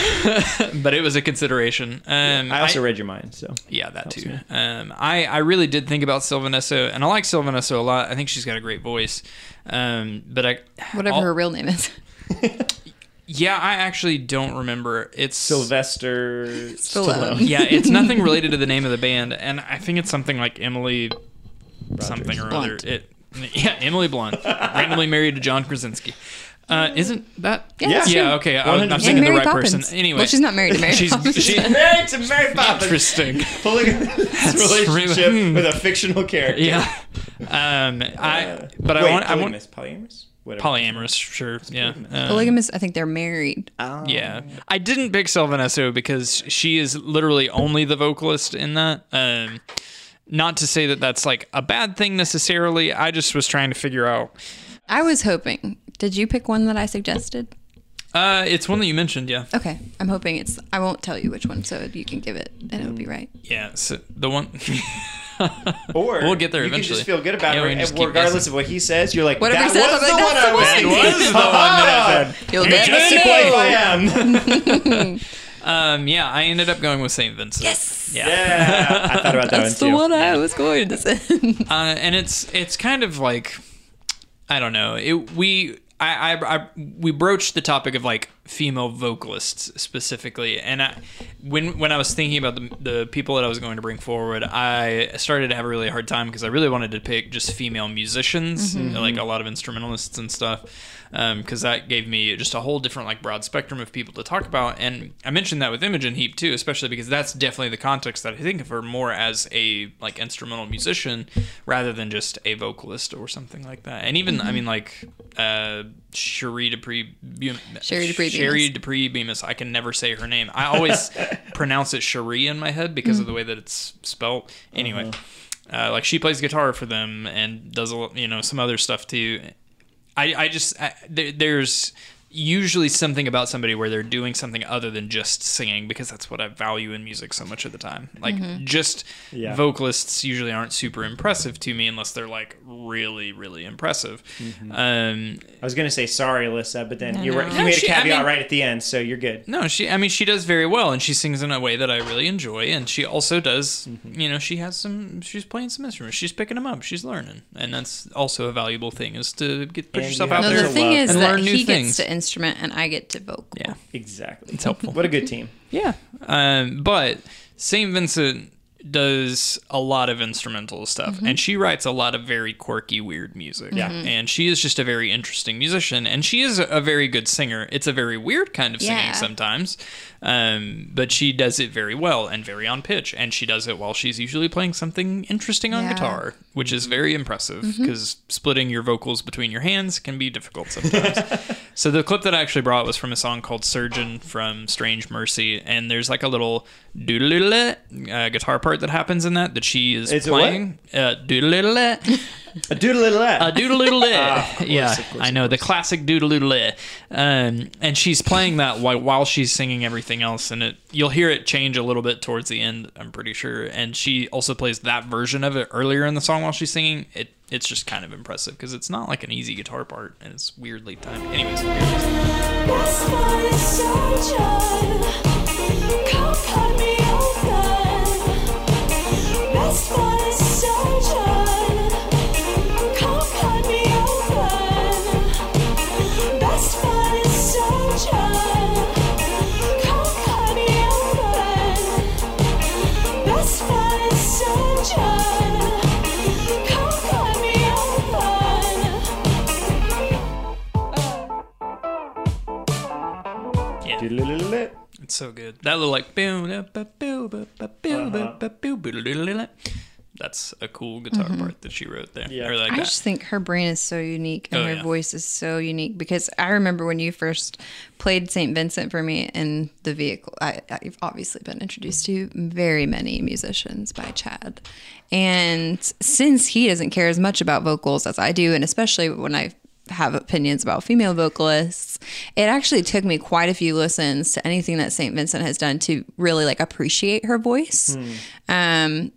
like but it was a consideration. Um, I also read your mind, so Yeah, that too. me. Um, I, I really did think about Sylvan Esso, and I like Sylvan Esso a lot. I think she's got a great voice. Um, but I, Whatever I'll- her real name is. yeah, I actually don't remember. It's Sylvester Stallone. Yeah, it's nothing related to the name of the band, and I think it's something like Emily something or other. It, yeah, Emily Blunt, randomly married to John Krasinski. Uh, isn't that? Yeah, that's yeah. Okay, I, I'm 100%. thinking the right Poppins. person. Anyway, Well, she's not married to Mary she's Poppins. she, married to Mary Poppins. interesting. Polygamous relationship really- with a fictional character. Yeah. Um, I but I Wait, want I want polygamous, polyamorous, whatever. polyamorous, sure. Yeah. Um, Polygamous, I think they're married. Yeah. I didn't pick Sylvan Esso because she is literally only the vocalist in that. Um, not to say that that's like a bad thing necessarily. I just was trying to figure out. I was hoping. Did you pick one that I suggested? Uh, it's one that you mentioned, yeah. Okay, I'm hoping it's. I won't tell you which one, so you can give it, and it'll be right. Yeah. So the one. Or We'll get there you eventually. can just feel good about Yeah, we it, just and keep regardless guessing. of what he says. You're like, Whatever that he says, was I'm the like, one I was the one. thinking. was the one that I said. You'll Majestic never like I am. Um, yeah, I ended up going with St. Vincent. Yes. Yeah. Yeah, I thought about that That's one the too. one I was going to say. uh, and it's it's kind of like I don't know. It we I, I I we broached the topic of like female vocalists specifically, and I, when when I was thinking about the the people that I was going to bring forward, I started to have a really hard time because I really wanted to pick just female musicians, mm-hmm. like a lot of instrumentalists and stuff. Um, because that gave me just a whole different, like, broad spectrum of people to talk about, and I mentioned that with Imogen Heap too, especially because that's definitely the context that I think of her more as a like instrumental musician rather than just a vocalist or something like that. And even I mm-hmm. mean like uh Cherie Dupree Bemis- Cherie Dupree Cherie Bemis. Dupree Bemis. I can never say her name. I always pronounce it Cherie in my head because of the way that it's spelled. Anyway, uh, like she plays guitar for them and does a you know some other stuff too. I, I just I, there, there's usually something about somebody where they're doing something other than just singing because that's what I value in music so much of the time. Like just Yeah. vocalists usually aren't super impressive to me unless they're like really really impressive. Mm-hmm. Um, I was gonna say sorry, Alyssa, but then No, you no. were, you No, made a she- I caveat mean- right at the end, so you're good. no, she. I mean, she does very well, and she sings in a way that I really enjoy. And she also does. Mm-hmm. You know, she has some. She's playing some instruments. She's picking them up. She's learning, and that's also a valuable thing is to get put And yourself you out No, there. the thing love is and that learn new he things. Gets to instrument and I get to vocal. Yeah. Exactly. It's helpful. What a good team. Yeah. Um, but St. Vincent does a lot of instrumental stuff and she writes a lot of very quirky weird music Yeah. and she is just a very interesting musician and she is a very good singer it's a very weird kind of singing Yeah. sometimes um, but she does it very well and very on pitch and she does it while she's usually playing something interesting on Yeah. guitar which is very impressive because splitting your vocals between your hands can be difficult sometimes so the clip that I actually brought was from a song called "Surgeon" from Strange Mercy, and there's like a little doodle uh, guitar part that happens in that that she is It's a what? playing. Uh, doodle A doodle little a doodle Ah, Yeah, of course, I know the classic doodle Um, and she's playing that while, while she's singing everything else, and it you'll hear it change a little bit towards the end. I'm pretty sure, and she also plays that version of it earlier in the song while she's singing. It it's just kind of impressive because it's not like an easy guitar part, and it's weirdly timed. Anyways. here It's so good. That little like da. that's a cool guitar mm-hmm. part that she wrote there. Yeah. Like I that. just think her brain is so unique and Oh, her yeah. voice is so unique because I remember when you first played St. Vincent for me in the vehicle. I, I've obviously been introduced to very many musicians by Chad. And since he doesn't care as much about vocals as I do, and especially when I have opinions about female vocalists, it actually took me quite a few listens to anything that St. Vincent has done to really like appreciate her voice. Hmm. Um,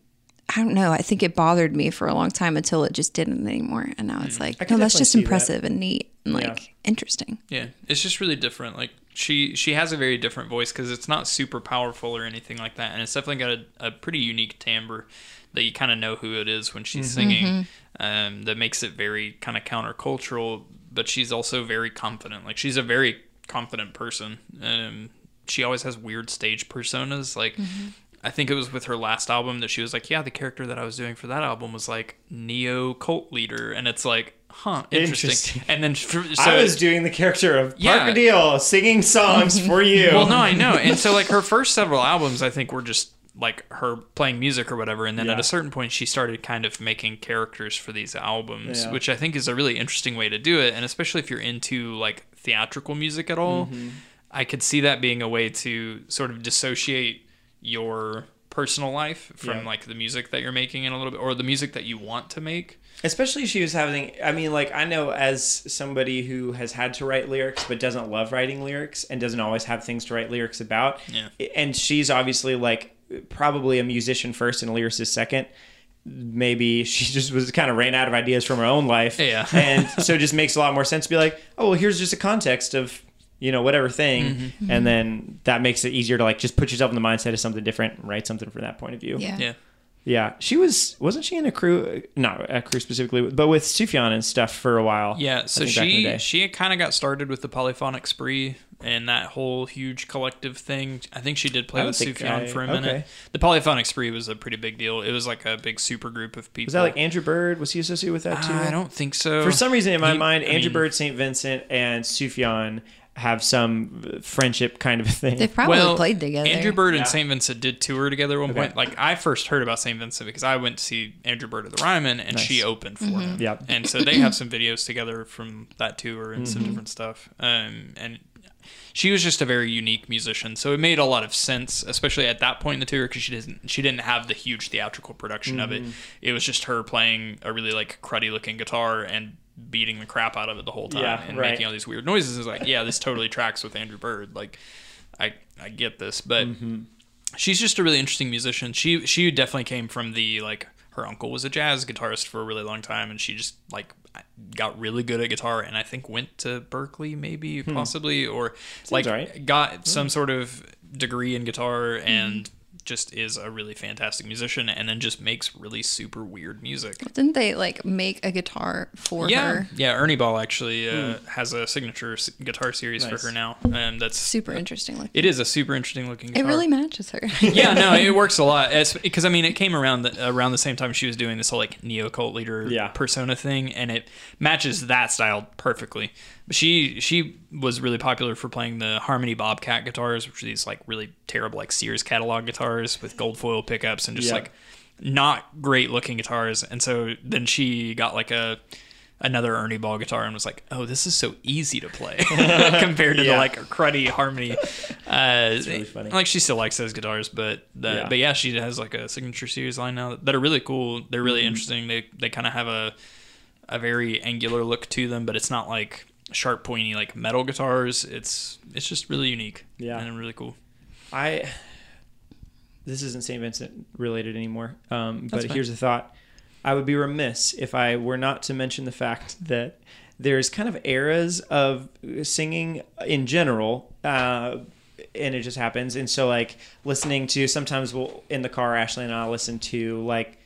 I don't know. I think it bothered me for a long time until it just didn't anymore. And now it's hmm. like, no, that's just see that. impressive and neat and like Yeah. interesting. Yeah, it's just really different. Like she she has a very different voice because it's not super powerful or anything like that, and it's definitely got a, a pretty unique timbre that you kind of know who it is when she's mm-hmm. singing. Mm-hmm. Um, that makes it very kind of countercultural, but she's also very confident. Like she's a very confident person. Um, she always has weird stage personas. Like I think it was with her last album that she was like, "Yeah, the character that I was doing for that album was like neo cult leader," and it's like, "Huh, interesting." Interesting. And then for, so I was doing the character of Yeah. Parker Deal singing songs for you. well, no, I know. And so like her first several albums, I think were just like her playing music or whatever. And then at a certain point, she started kind of making characters for these albums, Yeah. which I think is a really interesting way to do it. And especially if you're into like theatrical music at all, Mm-hmm. I could see that being a way to sort of dissociate your personal life from Yeah. like the music that you're making in a little bit or the music that you want to make. Especially she was having. I mean, like I know as somebody who has had to write lyrics but doesn't love writing lyrics and doesn't always have things to write lyrics about. Yeah. And she's obviously like probably a musician first and a lyricist second. Maybe she just was kind of ran out of ideas from her own life. Yeah. and so it just makes a lot more sense to be like, oh well, here's just a context of you know whatever thing, Mm-hmm. and then that makes it easier to like just put yourself in the mindset of something different, and write something from that point of view. Yeah. Yeah. Yeah, she was wasn't she in a crew? Not a crew specifically, but with Sufjan and stuff for a while. Yeah, so think back in the she she kind of got started with the polyphonic spree and that whole huge collective thing. I think she did play with Sufjan I- for a minute. okay. The polyphonic spree was a pretty big deal. It was like a big super group of people. was that like Andrew Bird? Was he associated with that too? I don't think so. For some reason in my He- mind, I Andrew mean- Bird, Saint Vincent, and Sufjan have some friendship kind of thing. They've probably well, played together. Andrew Bird and St. Vincent did tour together at one Okay. point. Like I first heard about St. Vincent because I went to see Andrew Bird at the Ryman and she opened for him. Yep. And so they have some videos together from that tour and Mm-hmm. some different stuff. Um, and she was just a very unique musician, so it made a lot of sense, especially at that point in the tour, because she didn't she didn't have the huge theatrical production of it. Mm-hmm. It was just her playing a really like cruddy looking guitar and beating the crap out of it the whole time Yeah, and right. making all these weird noises. is like, yeah, this totally tracks with Andrew Bird. Like, I I get this, but Mm-hmm. she's just a really interesting musician. She she definitely came from the like her uncle was a jazz guitarist for a really long time, and she just like got really good at guitar, and I think went to Berklee maybe possibly or like Hmm. right. Hmm. got some sort of degree in guitar and just is a really fantastic musician and then just makes really super weird music. Didn't they like make a guitar for Yeah, her? yeah. Ernie Ball actually uh, has a signature guitar series Nice. for her now, and that's Super interesting looking. It is a super interesting looking. It really matches her. yeah, no, it works a lot. It's because I mean, it came around the, around the same time she was doing this whole like neo cult leader Yeah. persona thing, and it matches that style perfectly. She she was really popular for playing the Harmony Bobcat guitars, which are these like really terrible like Sears catalog guitars with gold foil pickups and just Yeah. like not great looking guitars. And so then she got like a another Ernie Ball guitar and was like, "Oh, this is so easy to play compared to the like cruddy Harmony." Uh, really funny. Like she still likes those guitars, but the, Yeah. but yeah, she has like a signature series line now that are really cool. They're really Mm-hmm. interesting. They they kind of have a a very angular look to them, but it's not like sharp, pointy like metal guitars. It's it's just really unique. Yeah. and really cool. I this isn't St. Vincent related anymore. Um, but here's a thought: I would be remiss if I were not to mention the fact that there's kind of eras of singing in general. Uh, and it just happens. And so, like, listening to sometimes we'll in the car, Ashley and I'll listen to like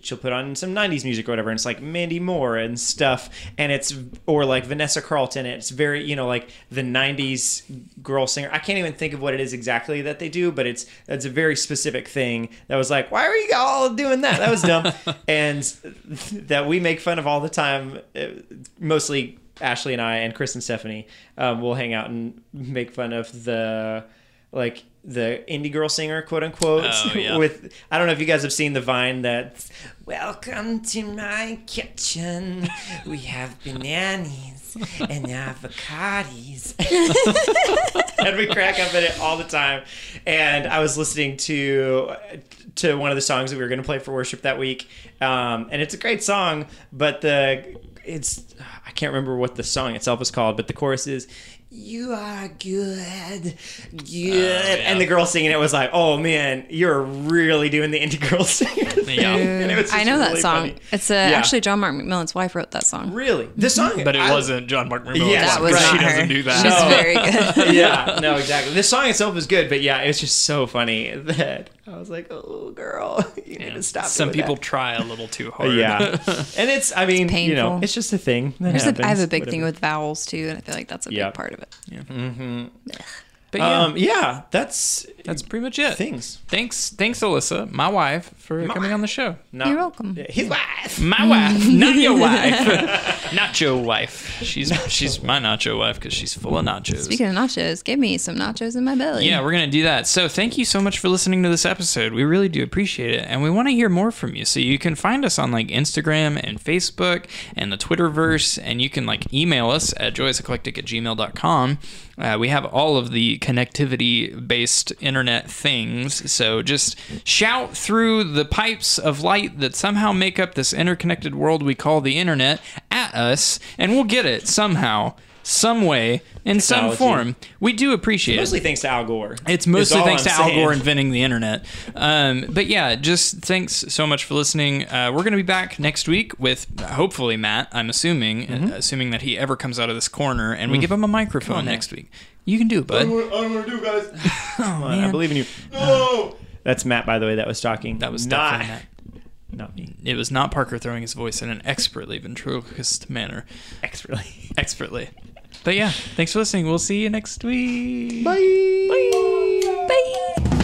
she'll put on some 90s music or whatever and it's like mandy moore and stuff and it's or like vanessa carlton it's very you know like the 90s girl singer. I can't even think of what it is exactly that they do but it's it's a very specific thing that was like why are you all doing that? That was dumb. And that we make fun of all the time uh, mostly ashley and i and chris and stephanie um, will hang out and make fun of the like the indie girl singer quote unquote Oh, yeah. with I don't know if you guys have seen the vine that welcome to my kitchen. We have bananas and avocados. And we crack up at it all the time. And I was listening to to one of the songs that we were going to play for worship that week um, and it's a great song but the it's I can't remember what the song itself is called but the chorus is you are good, good. And the girl singing it was like, oh man, you're really doing the indie girl singing. Yeah. And it was I just know that song. funny. It's uh, Yeah. actually John Mark McMillan's wife wrote that song. Really? This song. But it I- wasn't John Mark McMillan's Yes, That was right. She not doesn't her. do that. She's No. very good. yeah, no, exactly. This song itself is good, but yeah, it's just so funny that I was like, oh, girl, you need to stop. Some people that. try a little too hard. Yeah. and it's, I mean, you know, painful. it's just a thing. That There's a, I have a happens, big thing with vowels too, and I feel like that's a big part of it it. Yeah. Mm-hmm but yeah, Um, yeah, that's that's pretty much it. things. Thanks, thanks, Alyssa, my wife, for coming on the show. Not, You're welcome. His wife. My wife, not your wife, nacho wife. She's she's my nacho wife because she's full of nachos. Speaking of nachos, give me some nachos in my belly. Yeah, we're going to do that. So, thank you so much for listening to this episode. We really do appreciate it. And we want to hear more from you. So, you can find us on like Instagram and Facebook and the Twitterverse. And you can like email us at joyouseclectic at gmail.com. Uh, we have all of the connectivity based internet things. So, just shout through the pipes of light that somehow make up this interconnected world we call the internet at us, and we'll get it somehow. Some way, in some form, we do appreciate it. Mostly thanks to Al Gore. It's mostly thanks I'm to Al. Gore inventing the internet. Um, but yeah, just thanks so much for listening. Uh, we're going to be back next week with uh, hopefully Matt. I'm assuming, Mm-hmm. uh, assuming that he ever comes out of this corner, and we Mm. give him a microphone next week. You can do it, bud. I don't want to do, guys. Come on, I believe in you. No. That's Matt, by the way, that was talking. That was not, definitely Matt. Not me. It was not Parker throwing his voice in an expertly ventriloquist manner, Expertly. expertly. But yeah, thanks for listening. We'll see you next week. Bye. Bye. Bye.